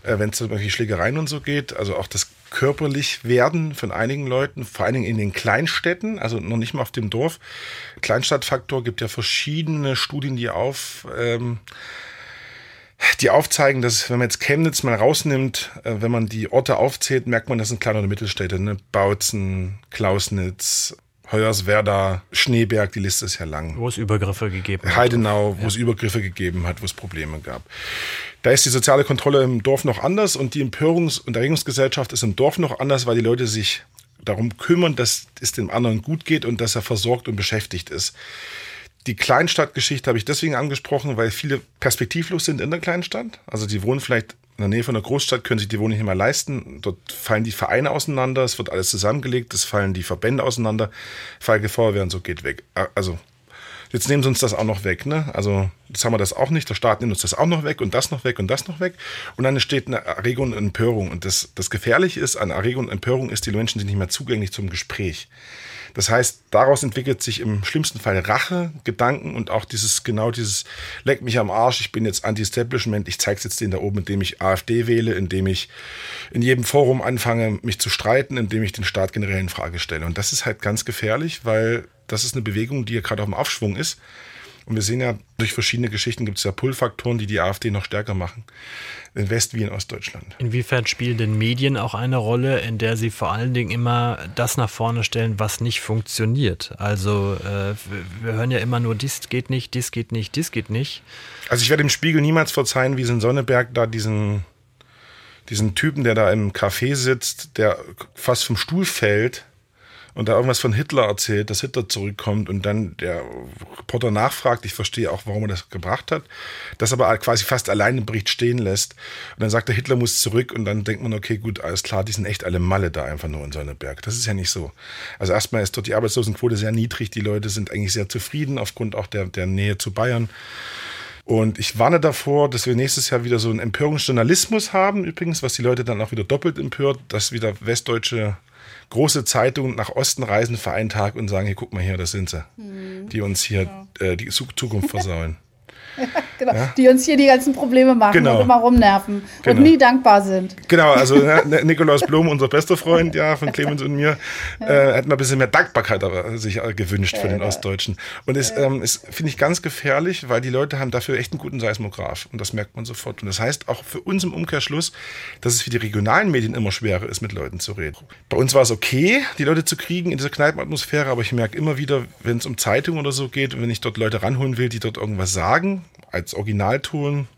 äh, wenn es zum Beispiel Schlägereien und so geht. Also auch das körperlich werden von einigen Leuten, vor allen Dingen in den Kleinstädten, also noch nicht mal auf dem Dorf. Kleinstadtfaktor gibt ja verschiedene Studien, die auf ähm, die aufzeigen, dass wenn man jetzt Chemnitz mal rausnimmt, äh, wenn man die Orte aufzählt, merkt man, das sind kleinere Mittelstädte, ne? Bautzen, Klausnitz, Hoyerswerda, Schneeberg, die Liste ist ja lang. Wo es Übergriffe gegeben hat. Heidenau, wo ja. es Übergriffe gegeben hat, wo es Probleme gab. Da ist die soziale Kontrolle im Dorf noch anders und die Empörungs- und Erregungsgesellschaft ist im Dorf noch anders, weil die Leute sich darum kümmern, dass es dem anderen gut geht und dass er versorgt und beschäftigt ist. Die Kleinstadtgeschichte habe ich deswegen angesprochen, weil viele perspektivlos sind in der Kleinstadt. Also die wohnen vielleicht in der Nähe von einer Großstadt, können sich die Wohnung nicht mehr leisten. Dort fallen die Vereine auseinander, es wird alles zusammengelegt, es fallen die Verbände auseinander, Feuerwehr und so geht weg. Also jetzt nehmen sie uns das auch noch weg. Ne? Also jetzt haben wir das auch nicht, der Staat nimmt uns das auch noch weg und das noch weg und das noch weg. Und dann entsteht eine Erregung und Empörung. Und das, das Gefährliche ist an Erregung und Empörung ist, die Menschen sind nicht mehr zugänglich zum Gespräch. Das heißt, daraus entwickelt sich im schlimmsten Fall Rache, Gedanken und auch dieses, genau dieses, leck mich am Arsch, ich bin jetzt Anti-Establishment, ich zeig's jetzt denen da oben, indem ich AfD wähle, indem ich in jedem Forum anfange, mich zu streiten, indem ich den Staat generell in Frage stelle. Und das ist halt ganz gefährlich, weil das ist eine Bewegung, die ja gerade auf dem Aufschwung ist. Und wir sehen ja, durch verschiedene Geschichten gibt es ja Pull-Faktoren, die die AfD noch stärker machen. In West- wie in Ostdeutschland. Inwiefern spielen denn Medien auch eine Rolle, in der sie vor allen Dingen immer das nach vorne stellen, was nicht funktioniert? Also äh, wir hören ja immer nur, dies geht nicht, dies geht nicht, dies geht nicht. Also ich werde dem Spiegel niemals verzeihen, wie es in Sonneberg da diesen, diesen Typen, der da im Café sitzt, der fast vom Stuhl fällt und da irgendwas von Hitler erzählt, dass Hitler zurückkommt und dann der Reporter nachfragt, ich verstehe auch, warum er das gebracht hat, das aber quasi fast allein im Bericht stehen lässt und dann sagt der Hitler muss zurück und dann denkt man, okay, gut, alles klar, die sind echt alle Malle da einfach nur in Sonneberg. Das ist ja nicht so. Also erstmal ist dort die Arbeitslosenquote sehr niedrig, die Leute sind eigentlich sehr zufrieden aufgrund auch der, der Nähe zu Bayern. Und ich warne davor, dass wir nächstes Jahr wieder so einen Empörungsjournalismus haben, übrigens, was die Leute dann auch wieder doppelt empört, dass wieder westdeutsche große Zeitungen nach Osten reisen für einen Tag und sagen, hier guck mal hier, das sind sie, mhm. die uns hier äh, die Zukunft versauen. genau. Ja? Die uns hier die ganzen Probleme machen genau. und immer rumnerven genau. und nie dankbar sind. Genau, also ne, ne, Nikolaus Blum, unser bester Freund, ja, von Clemens und mir, äh, hat mal ein bisschen mehr Dankbarkeit aber sich gewünscht ja, für den Ostdeutschen. Und es ähm, ist, finde ich, ganz gefährlich, weil die Leute haben dafür echt einen guten Seismograph und das merkt man sofort. Und das heißt auch für uns im Umkehrschluss, dass es für die regionalen Medien immer schwerer ist, mit Leuten zu reden. Bei uns war es okay, die Leute zu kriegen in dieser Kneipenatmosphäre, aber ich merke immer wieder, wenn es um Zeitungen oder so geht wenn ich dort Leute ranholen will, die dort irgendwas sagen, als Originalton.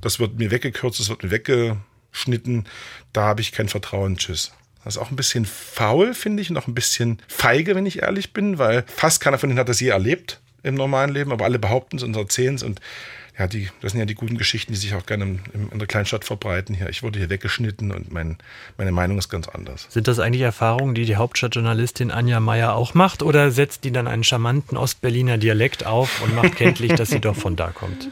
Das wird mir weggekürzt, das wird mir weggeschnitten. Da habe ich kein Vertrauen. Tschüss. Das ist auch ein bisschen faul, finde ich, und auch ein bisschen feige, wenn ich ehrlich bin, weil fast keiner von denen hat das je erlebt im normalen Leben, aber alle behaupten es und erzählen es und ja, die, das sind ja die guten Geschichten, die sich auch gerne in, in der Kleinstadt verbreiten. Hier, ich wurde hier weggeschnitten und mein, meine Meinung ist ganz anders. Sind das eigentlich Erfahrungen, die die Hauptstadtjournalistin Anja Meier auch macht oder setzt die dann einen charmanten Ostberliner Dialekt auf und macht kenntlich, dass sie doch von da kommt?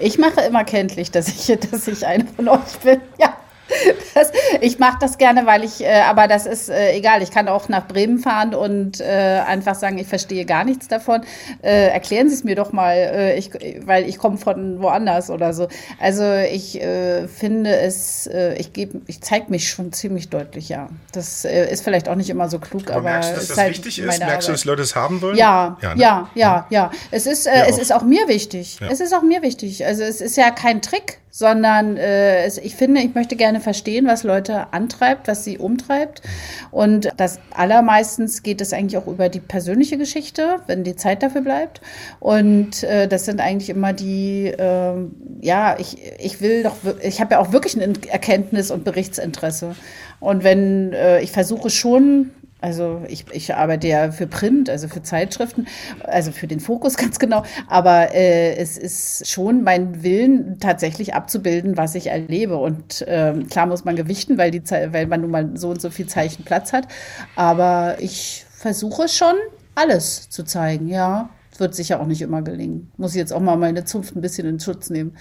Ich mache immer kenntlich, dass ich, dass ich eine von euch bin. Ja. Das, ich mache das gerne, weil ich, äh, aber das ist äh, egal. Ich kann auch nach Bremen fahren und äh, einfach sagen, ich verstehe gar nichts davon. Äh, erklären Sie es mir doch mal, äh, ich, weil ich komme von woanders oder so. Also ich äh, finde es, ich gebe, ich zeige mich schon ziemlich deutlich, ja. Das ist vielleicht auch nicht immer so klug, aber, aber merkst du, dass das halt wichtig ist? Merkst Arbeit. du, dass Leute es haben wollen? Ja, ja, ne? ja, ja, ja, Es ist, es ist auch mir wichtig. Ja. Es ist auch mir wichtig. Also es ist ja kein Trick sondern es, ich finde, ich möchte gerne verstehen, was Leute antreibt, was sie umtreibt. Und das allermeistens geht es eigentlich auch über die persönliche Geschichte, wenn die Zeit dafür bleibt. Und äh, das sind eigentlich immer die, äh, ja, ich, ich will doch, ich habe ja auch wirklich ein Erkenntnis- und Berichtsinteresse. Und wenn äh, ich versuche schon also ich, ich arbeite ja für Print, also für Zeitschriften, also für den Fokus ganz genau. Aber äh, es ist schon mein Willen, tatsächlich abzubilden, was ich erlebe. Und äh, klar muss man gewichten, weil, die, weil man nun mal so und so viel Zeichen Platz hat. Aber ich versuche schon, alles zu zeigen, ja wird sicher auch nicht immer gelingen. Muss ich jetzt auch mal meine Zunft ein bisschen in Schutz nehmen.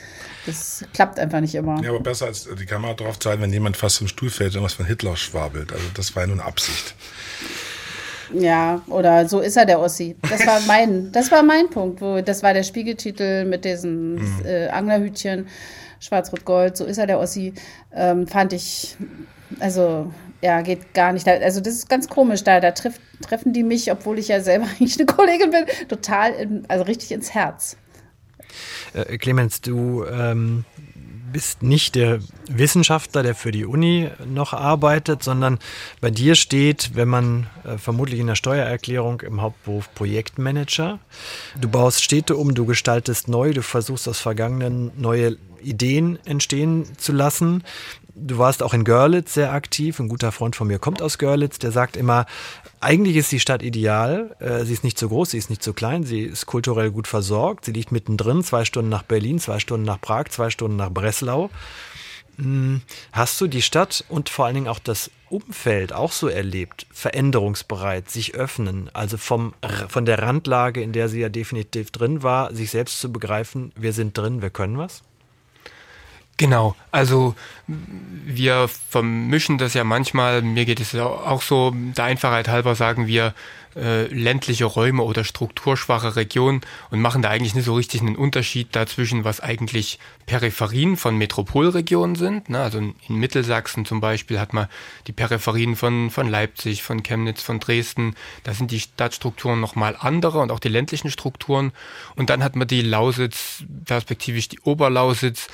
Das klappt einfach nicht immer. Ja, aber besser als die Kamera drauf zeigen, wenn jemand fast vom Stuhl fällt und was von Hitler schwabelt. Also das war ja nun Absicht. Ja, oder so ist er der Ossi. Das war mein, das war mein Punkt. Wo, das war der Spiegeltitel mit diesen mhm. äh, Anglerhütchen, Schwarz-Rot-Gold. So ist er der Ossi. Ähm, fand ich, also ja, geht gar nicht. Also das ist ganz komisch. Da, da treff, treffen die mich, obwohl ich ja selber eigentlich eine Kollegin bin, total, in, also richtig ins Herz. Äh, Clemens, du ähm, bist nicht der Wissenschaftler, der für die Uni noch arbeitet, sondern bei dir steht, wenn man äh, vermutlich in der Steuererklärung im Hauptberuf Projektmanager. Du baust Städte um, du gestaltest neu, du versuchst aus Vergangenen neue Ideen entstehen zu lassen. Du warst auch in Görlitz sehr aktiv. Ein guter Freund von mir kommt aus Görlitz, der sagt immer, eigentlich ist die Stadt ideal. Äh, sie ist nicht zu groß, sie ist nicht zu klein, sie ist kulturell gut versorgt. Sie liegt mittendrin, zwei Stunden nach Berlin, zwei Stunden nach Prag, zwei Stunden nach Breslau. Hm, hast du die Stadt und vor allen Dingen auch das Umfeld auch so erlebt? Veränderungsbereit, sich öffnen, also vom, von der Randlage, in der sie ja definitiv drin war, sich selbst zu begreifen, wir sind drin, wir können was? Genau, also wir vermischen das ja manchmal, mir geht es ja auch so, der Einfachheit halber sagen wir äh, ländliche Räume oder strukturschwache Regionen und machen da eigentlich nicht so richtig einen Unterschied dazwischen, was eigentlich Peripherien von Metropolregionen sind. Ne? Also in, Mittelsachsen zum Beispiel hat man die Peripherien von, von Leipzig, von Chemnitz, von Dresden. Da sind die Stadtstrukturen nochmal andere und auch die ländlichen Strukturen. Und dann hat man die Lausitz, perspektivisch die Oberlausitz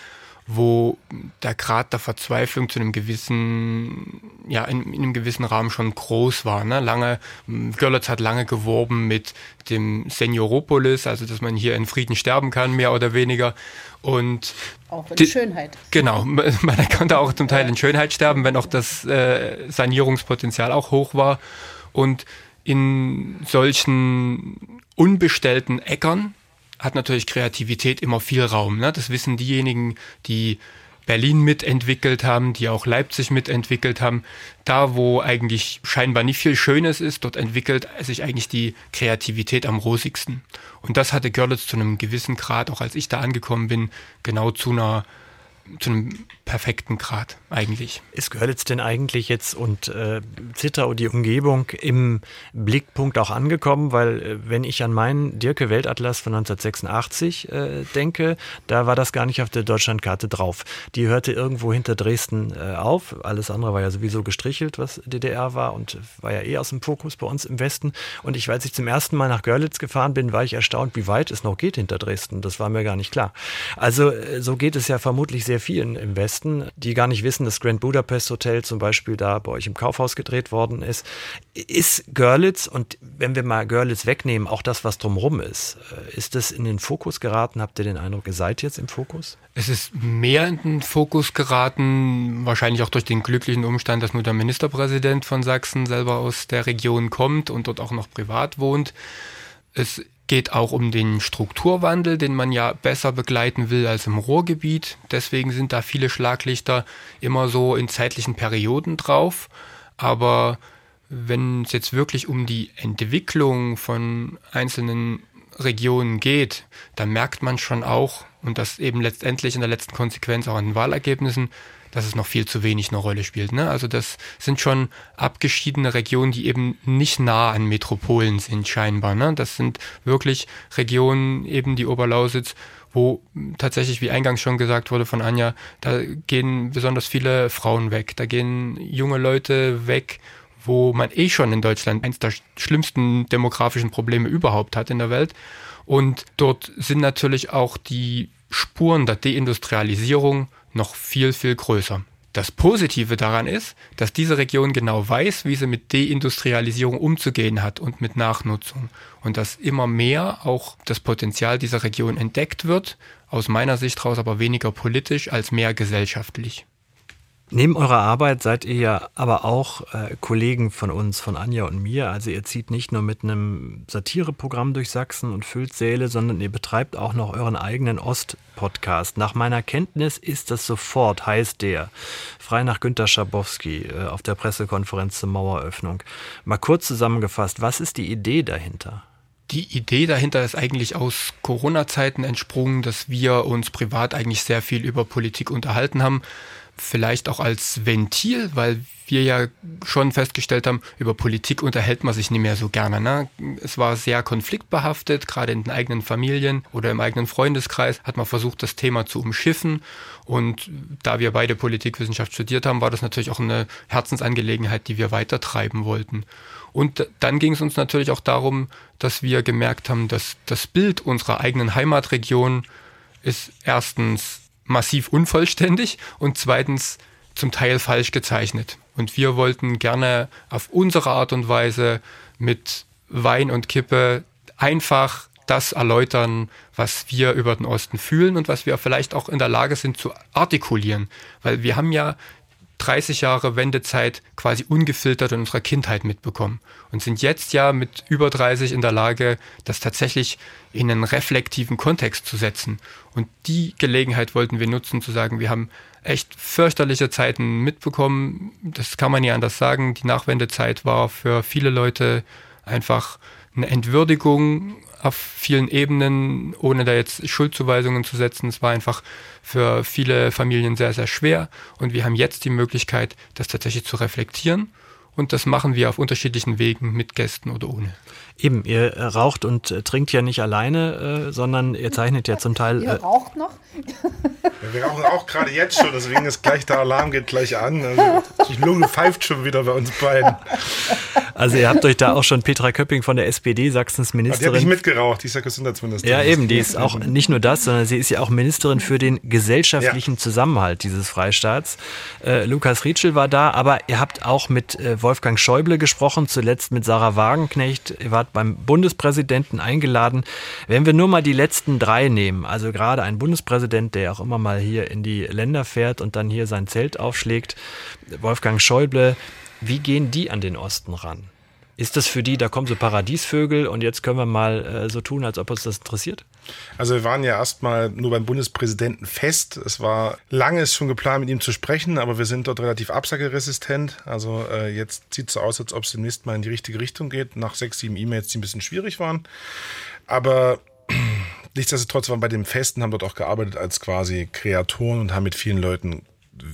wo der Grad der Verzweiflung zu einem gewissen, ja, in, in einem gewissen Rahmen schon groß war. Ne? Lange, Görlitz hat lange geworben mit dem Senioropolis, also dass man hier in Frieden sterben kann, mehr oder weniger. Und auch in die, Schönheit. Genau, man konnte auch zum Teil in Schönheit sterben, wenn auch das äh, Sanierungspotenzial auch hoch war. Und in solchen unbestellten Äckern, hat natürlich Kreativität immer viel Raum. Ne? Das wissen diejenigen, die Berlin mitentwickelt haben, die auch Leipzig mitentwickelt haben. Da, wo eigentlich scheinbar nicht viel Schönes ist, dort entwickelt sich eigentlich die Kreativität am rosigsten. Und das hatte Görlitz zu einem gewissen Grad, auch als ich da angekommen bin, genau zu einer zu einem perfekten Grad eigentlich. Ist Görlitz denn eigentlich jetzt und äh, Zittau die Umgebung im Blickpunkt auch angekommen? Weil äh, wenn ich an meinen Dirke Weltatlas von 1986 äh, denke, da war das gar nicht auf der Deutschlandkarte drauf. Die hörte irgendwo hinter Dresden äh, auf. Alles andere war ja sowieso gestrichelt, was DDR war und war ja eh aus dem Fokus bei uns im Westen. Und ich, als ich zum ersten Mal nach Görlitz gefahren bin, war ich erstaunt, wie weit es noch geht hinter Dresden. Das war mir gar nicht klar. Also äh, so geht es ja vermutlich sehr vielen im Westen, die gar nicht wissen, dass Grand Budapest Hotel zum Beispiel da bei euch im Kaufhaus gedreht worden ist. Ist Görlitz, und wenn wir mal Görlitz wegnehmen, auch das, was drumherum ist, äh, ist das in den Fokus geraten? Habt ihr den Eindruck, ihr seid jetzt im Fokus? Es ist mehr in den Fokus geraten, wahrscheinlich auch durch den glücklichen Umstand, dass nur der Ministerpräsident von Sachsen selber aus der Region kommt und dort auch noch privat wohnt. Es geht auch um den Strukturwandel, den man ja besser begleiten will als im Ruhrgebiet. Deswegen sind da viele Schlaglichter immer so in zeitlichen Perioden drauf. Aber wenn es jetzt wirklich um die Entwicklung von einzelnen Regionen geht, dann merkt man schon auch, und das eben letztendlich in der letzten Konsequenz auch an den Wahlergebnissen, dass es noch viel zu wenig eine Rolle spielt. Ne? Also das sind schon abgeschiedene Regionen, die eben nicht nah an Metropolen sind scheinbar. Ne? Das sind wirklich Regionen, eben die Oberlausitz, wo tatsächlich, wie eingangs schon gesagt wurde von Anja, da gehen besonders viele Frauen weg, da gehen junge Leute weg, wo man eh schon in Deutschland eines der schlimmsten demografischen Probleme überhaupt hat in der Welt. Und dort sind natürlich auch die Spuren der Deindustrialisierung noch viel, viel größer. Das Positive daran ist, dass diese Region genau weiß, wie sie mit Deindustrialisierung umzugehen hat und mit Nachnutzung. Und dass immer mehr auch das Potenzial dieser Region entdeckt wird, aus meiner Sicht heraus aber weniger politisch als mehr gesellschaftlich. Neben eurer Arbeit seid ihr ja aber auch äh, Kollegen von uns, von Anja und mir. Also ihr zieht nicht nur mit einem Satireprogramm durch Sachsen und füllt Säle, sondern ihr betreibt auch noch euren eigenen Ost-Podcast. Nach meiner Kenntnis ist das sofort, heißt der, frei nach Günter Schabowski äh, auf der Pressekonferenz zur Maueröffnung. Mal kurz zusammengefasst, was ist die Idee dahinter? Die Idee dahinter ist eigentlich aus Corona-Zeiten entsprungen, dass wir uns privat eigentlich sehr viel über Politik unterhalten haben vielleicht auch als Ventil, weil wir ja schon festgestellt haben, über Politik unterhält man sich nicht mehr so gerne. Ne? Es war sehr konfliktbehaftet, gerade in den eigenen Familien oder im eigenen Freundeskreis hat man versucht, das Thema zu umschiffen. Und da wir beide Politikwissenschaft studiert haben, war das natürlich auch eine Herzensangelegenheit, die wir weitertreiben wollten. Und dann ging es uns natürlich auch darum, dass wir gemerkt haben, dass das Bild unserer eigenen Heimatregion ist erstens massiv unvollständig und zweitens zum Teil falsch gezeichnet. Und wir wollten gerne auf unsere Art und Weise mit Wein und Kippe einfach das erläutern, was wir über den Osten fühlen und was wir vielleicht auch in der Lage sind zu artikulieren. Weil wir haben ja 30 Jahre Wendezeit quasi ungefiltert in unserer Kindheit mitbekommen und sind jetzt ja mit über 30 in der Lage, das tatsächlich in einen reflektiven Kontext zu setzen. Und die Gelegenheit wollten wir nutzen, zu sagen, wir haben echt fürchterliche Zeiten mitbekommen. Das kann man ja anders sagen. Die Nachwendezeit war für viele Leute einfach eine Entwürdigung auf vielen Ebenen, ohne da jetzt Schuldzuweisungen zu setzen. Es war einfach für viele Familien sehr, sehr schwer. Und wir haben jetzt die Möglichkeit, das tatsächlich zu reflektieren. Und das machen wir auf unterschiedlichen Wegen mit Gästen oder ohne. Eben, ihr äh, raucht und äh, trinkt ja nicht alleine, äh, sondern ihr zeichnet ja zum Teil. Ihr raucht noch? Ja, wir rauchen auch gerade jetzt schon, deswegen ist gleich der Alarm geht gleich an. Also, die Lunge pfeift schon wieder bei uns beiden. Also ihr habt euch da auch schon Petra Köpping von der SPD, Sachsens Ministerin. Die habe ich mitgeraucht, die ist ja Gesundheitsministerin. Ja, eben, die ist auch nicht nur das, sondern sie ist ja auch Ministerin für den gesellschaftlichen ja. Zusammenhalt dieses Freistaats. Äh, Lukas Rietschel war da, aber ihr habt auch mit äh, Wolfgang Schäuble gesprochen, zuletzt mit Sarah Wagenknecht. Ihr wart beim Bundespräsidenten eingeladen. Wenn wir nur mal die letzten drei nehmen, also gerade ein Bundespräsident, der auch immer mal hier in die Länder fährt und dann hier sein Zelt aufschlägt, Wolfgang Schäuble, wie gehen die an den Osten ran? Ist das für die, da kommen so Paradiesvögel und jetzt können wir mal äh, so tun, als ob uns das interessiert? Also wir waren ja erstmal nur beim Bundespräsidenten fest. Es war lange schon geplant, mit ihm zu sprechen, aber wir sind dort relativ absageresistent. Also äh, jetzt sieht es so aus, als ob es demnächst mal in die richtige Richtung geht, nach sechs, sieben E-Mails, die ein bisschen schwierig waren. Aber nichtsdestotrotz waren wir bei dem Festen, haben dort auch gearbeitet als quasi Kreatoren und haben mit vielen Leuten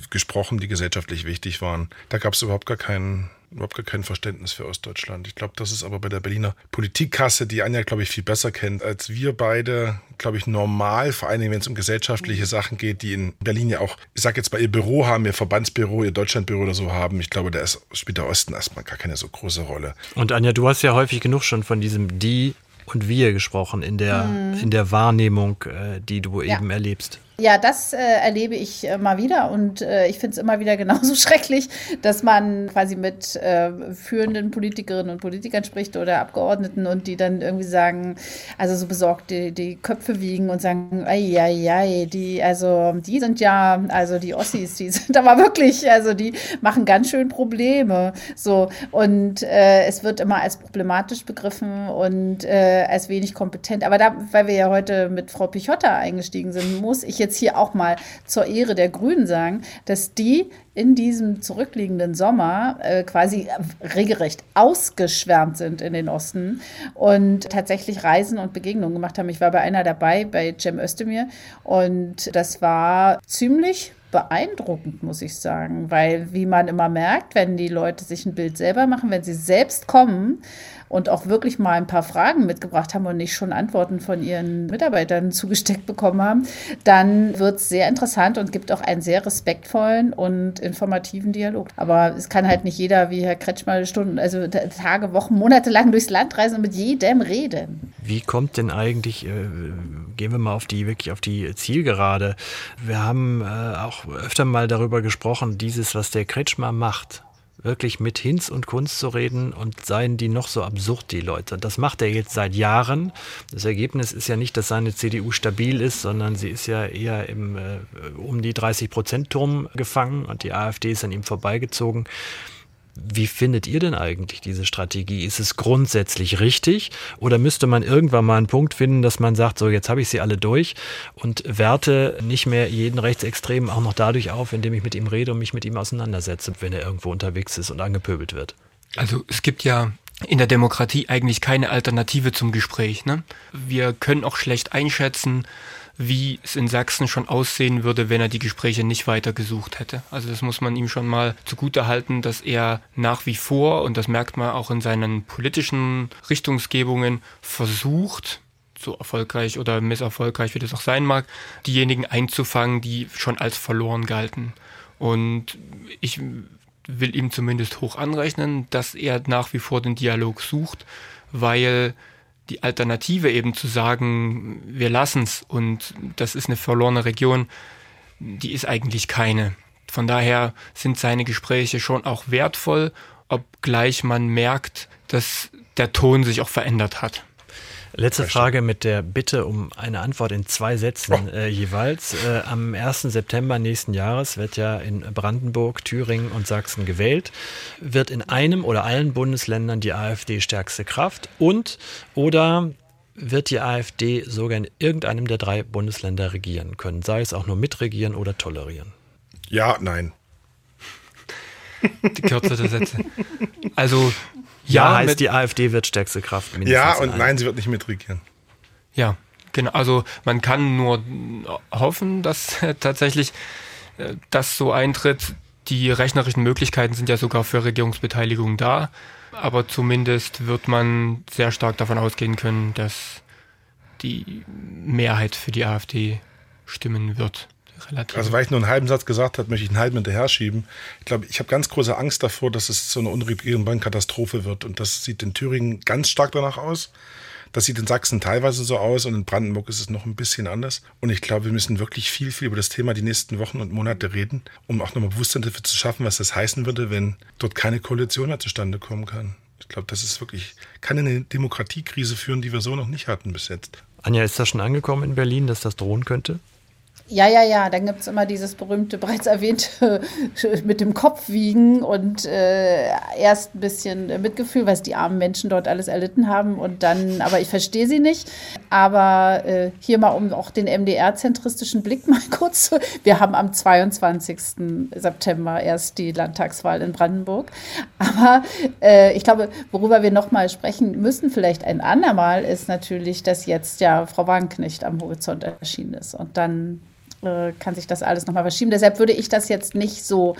gesprochen, die gesellschaftlich wichtig waren. Da gab es überhaupt gar keinen überhaupt gar kein Verständnis für Ostdeutschland. Ich glaube, das ist aber bei der Berliner Politikkasse, die Anja, glaube ich, viel besser kennt als wir beide, glaube ich, normal, vor allem wenn es um gesellschaftliche Sachen geht, die in Berlin ja auch, ich sage jetzt mal, ihr Büro haben, ihr Verbandsbüro, ihr Deutschlandbüro oder so haben. Ich glaube, da ist, spielt der Osten erstmal gar keine so große Rolle. Und Anja, du hast ja häufig genug schon von diesem Die und Wir gesprochen in der, mhm. in der Wahrnehmung, äh, die du ja. eben erlebst. Ja, das äh, erlebe ich äh, mal wieder und äh, ich finde es immer wieder genauso schrecklich, dass man quasi mit äh, führenden Politikerinnen und Politikern spricht oder Abgeordneten und die dann irgendwie sagen, also so besorgt die, die Köpfe wiegen und sagen, ei, die, also die sind ja, also die Ossis, die sind aber wirklich, also die machen ganz schön Probleme. So und äh, es wird immer als problematisch begriffen und äh, als wenig kompetent. Aber da, weil wir ja heute mit Frau Pichotta eingestiegen sind, muss ich jetzt hier auch mal zur Ehre der Grünen sagen, dass die in diesem zurückliegenden Sommer äh, quasi regelrecht ausgeschwärmt sind in den Osten und tatsächlich Reisen und Begegnungen gemacht haben. Ich war bei einer dabei, bei Cem Özdemir und das war ziemlich beeindruckend, muss ich sagen, weil wie man immer merkt, wenn die Leute sich ein Bild selber machen, wenn sie selbst kommen, und auch wirklich mal ein paar Fragen mitgebracht haben und nicht schon Antworten von ihren Mitarbeitern zugesteckt bekommen haben, dann wird es sehr interessant und gibt auch einen sehr respektvollen und informativen Dialog. Aber es kann halt nicht jeder, wie Herr Kretschmer, Stunden, also Tage, Wochen, Monate lang durchs Land reisen und mit jedem reden. Wie kommt denn eigentlich, äh, gehen wir mal auf die, wirklich auf die Zielgerade. Wir haben äh, auch öfter mal darüber gesprochen, dieses, was der Kretschmer macht wirklich mit Hinz und Kunst zu reden und seien die noch so absurd, die Leute. Das macht er jetzt seit Jahren. Das Ergebnis ist ja nicht, dass seine CDU stabil ist, sondern sie ist ja eher im äh, um die 30 Prozent Turm gefangen und die AfD ist an ihm vorbeigezogen. Wie findet ihr denn eigentlich diese Strategie? Ist es grundsätzlich richtig oder müsste man irgendwann mal einen Punkt finden, dass man sagt, so jetzt habe ich sie alle durch und werte nicht mehr jeden Rechtsextremen auch noch dadurch auf, indem ich mit ihm rede und mich mit ihm auseinandersetze, wenn er irgendwo unterwegs ist und angepöbelt wird? Also es gibt ja in der Demokratie eigentlich keine Alternative zum Gespräch. Ne? Wir können auch schlecht einschätzen, wie es in Sachsen schon aussehen würde, wenn er die Gespräche nicht weiter gesucht hätte. Also das muss man ihm schon mal zugute halten, dass er nach wie vor, und das merkt man auch in seinen politischen Richtungsgebungen, versucht, so erfolgreich oder misserfolgreich, wie das auch sein mag, diejenigen einzufangen, die schon als verloren galten. Und ich will ihm zumindest hoch anrechnen, dass er nach wie vor den Dialog sucht, weil die Alternative eben zu sagen, wir lassen's und das ist eine verlorene Region, die ist eigentlich keine. Von daher sind seine Gespräche schon auch wertvoll, obgleich man merkt, dass der Ton sich auch verändert hat. Letzte Frage mit der Bitte um eine Antwort in zwei Sätzen äh, jeweils. Äh, am 1. September nächsten Jahres wird ja in Brandenburg, Thüringen und Sachsen gewählt. Wird in einem oder allen Bundesländern die AfD stärkste Kraft und oder wird die AfD sogar in irgendeinem der drei Bundesländer regieren können, sei es auch nur mitregieren oder tolerieren? Ja, nein. Die Kürze der Sätze. Also Ja, ja heißt, die AfD wird stärkste Kraft. Ja, und nein, sie wird nicht mitregieren. Ja, genau. Also man kann nur hoffen, dass tatsächlich äh, das so eintritt. Die rechnerischen Möglichkeiten sind ja sogar für Regierungsbeteiligung da. Aber zumindest wird man sehr stark davon ausgehen können, dass die Mehrheit für die AfD stimmen wird. Relativ. Also weil ich nur einen halben Satz gesagt habe, möchte ich einen halben hinterher schieben. Ich glaube, ich habe ganz große Angst davor, dass es so eine unregierende Katastrophe wird. Und das sieht in Thüringen ganz stark danach aus. Das sieht in Sachsen teilweise so aus und in Brandenburg ist es noch ein bisschen anders. Und ich glaube, wir müssen wirklich viel, viel über das Thema die nächsten Wochen und Monate reden, um auch nochmal Bewusstsein dafür zu schaffen, was das heißen würde, wenn dort keine Koalition mehr zustande kommen kann. Ich glaube, das ist wirklich, kann eine Demokratiekrise führen, die wir so noch nicht hatten bis jetzt. Anja, ist das schon angekommen in Berlin, dass das drohen könnte? Ja, ja, ja, dann gibt es immer dieses berühmte, bereits erwähnte mit dem Kopf wiegen und äh, erst ein bisschen Mitgefühl, was die armen Menschen dort alles erlitten haben und dann, aber ich verstehe sie nicht. Aber äh, hier mal um auch den MDR-zentristischen Blick mal kurz zu. Wir haben am 22. September erst die Landtagswahl in Brandenburg. Aber äh, ich glaube, worüber wir nochmal sprechen müssen, vielleicht ein andermal, ist natürlich, dass jetzt ja Frau Wagenknecht am Horizont erschienen ist. Und dann äh, kann sich das alles nochmal verschieben. Deshalb würde ich das jetzt nicht so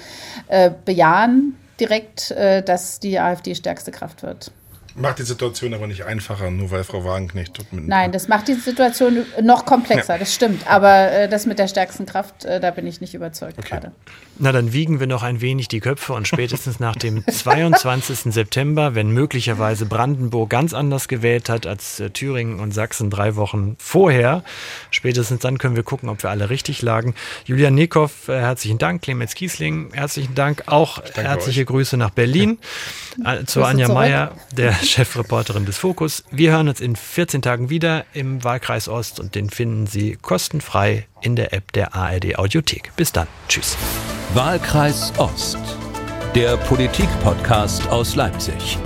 äh, bejahen direkt, äh, dass die AfD stärkste Kraft wird. Macht die Situation aber nicht einfacher, nur weil Frau Wagenknecht. Nein, das macht die Situation noch komplexer, ja. das stimmt. Aber äh, das mit der stärksten Kraft, äh, da bin ich nicht überzeugt okay. gerade. Na, dann wiegen wir noch ein wenig die Köpfe und spätestens nach dem 22. September, wenn möglicherweise Brandenburg ganz anders gewählt hat als äh, Thüringen und Sachsen drei Wochen vorher, spätestens dann können wir gucken, ob wir alle richtig lagen. Julian Nekow, äh, herzlichen Dank. Clemens Kiesling, herzlichen Dank. Auch herzliche euch. Grüße nach Berlin. Ja. Zu Anja Meier, der Chefreporterin des Fokus. Wir hören uns in 14 Tagen wieder im Wahlkreis Ost und den finden Sie kostenfrei in der App der ARD Audiothek. Bis dann. Tschüss. Wahlkreis Ost, der Politik-Podcast aus Leipzig.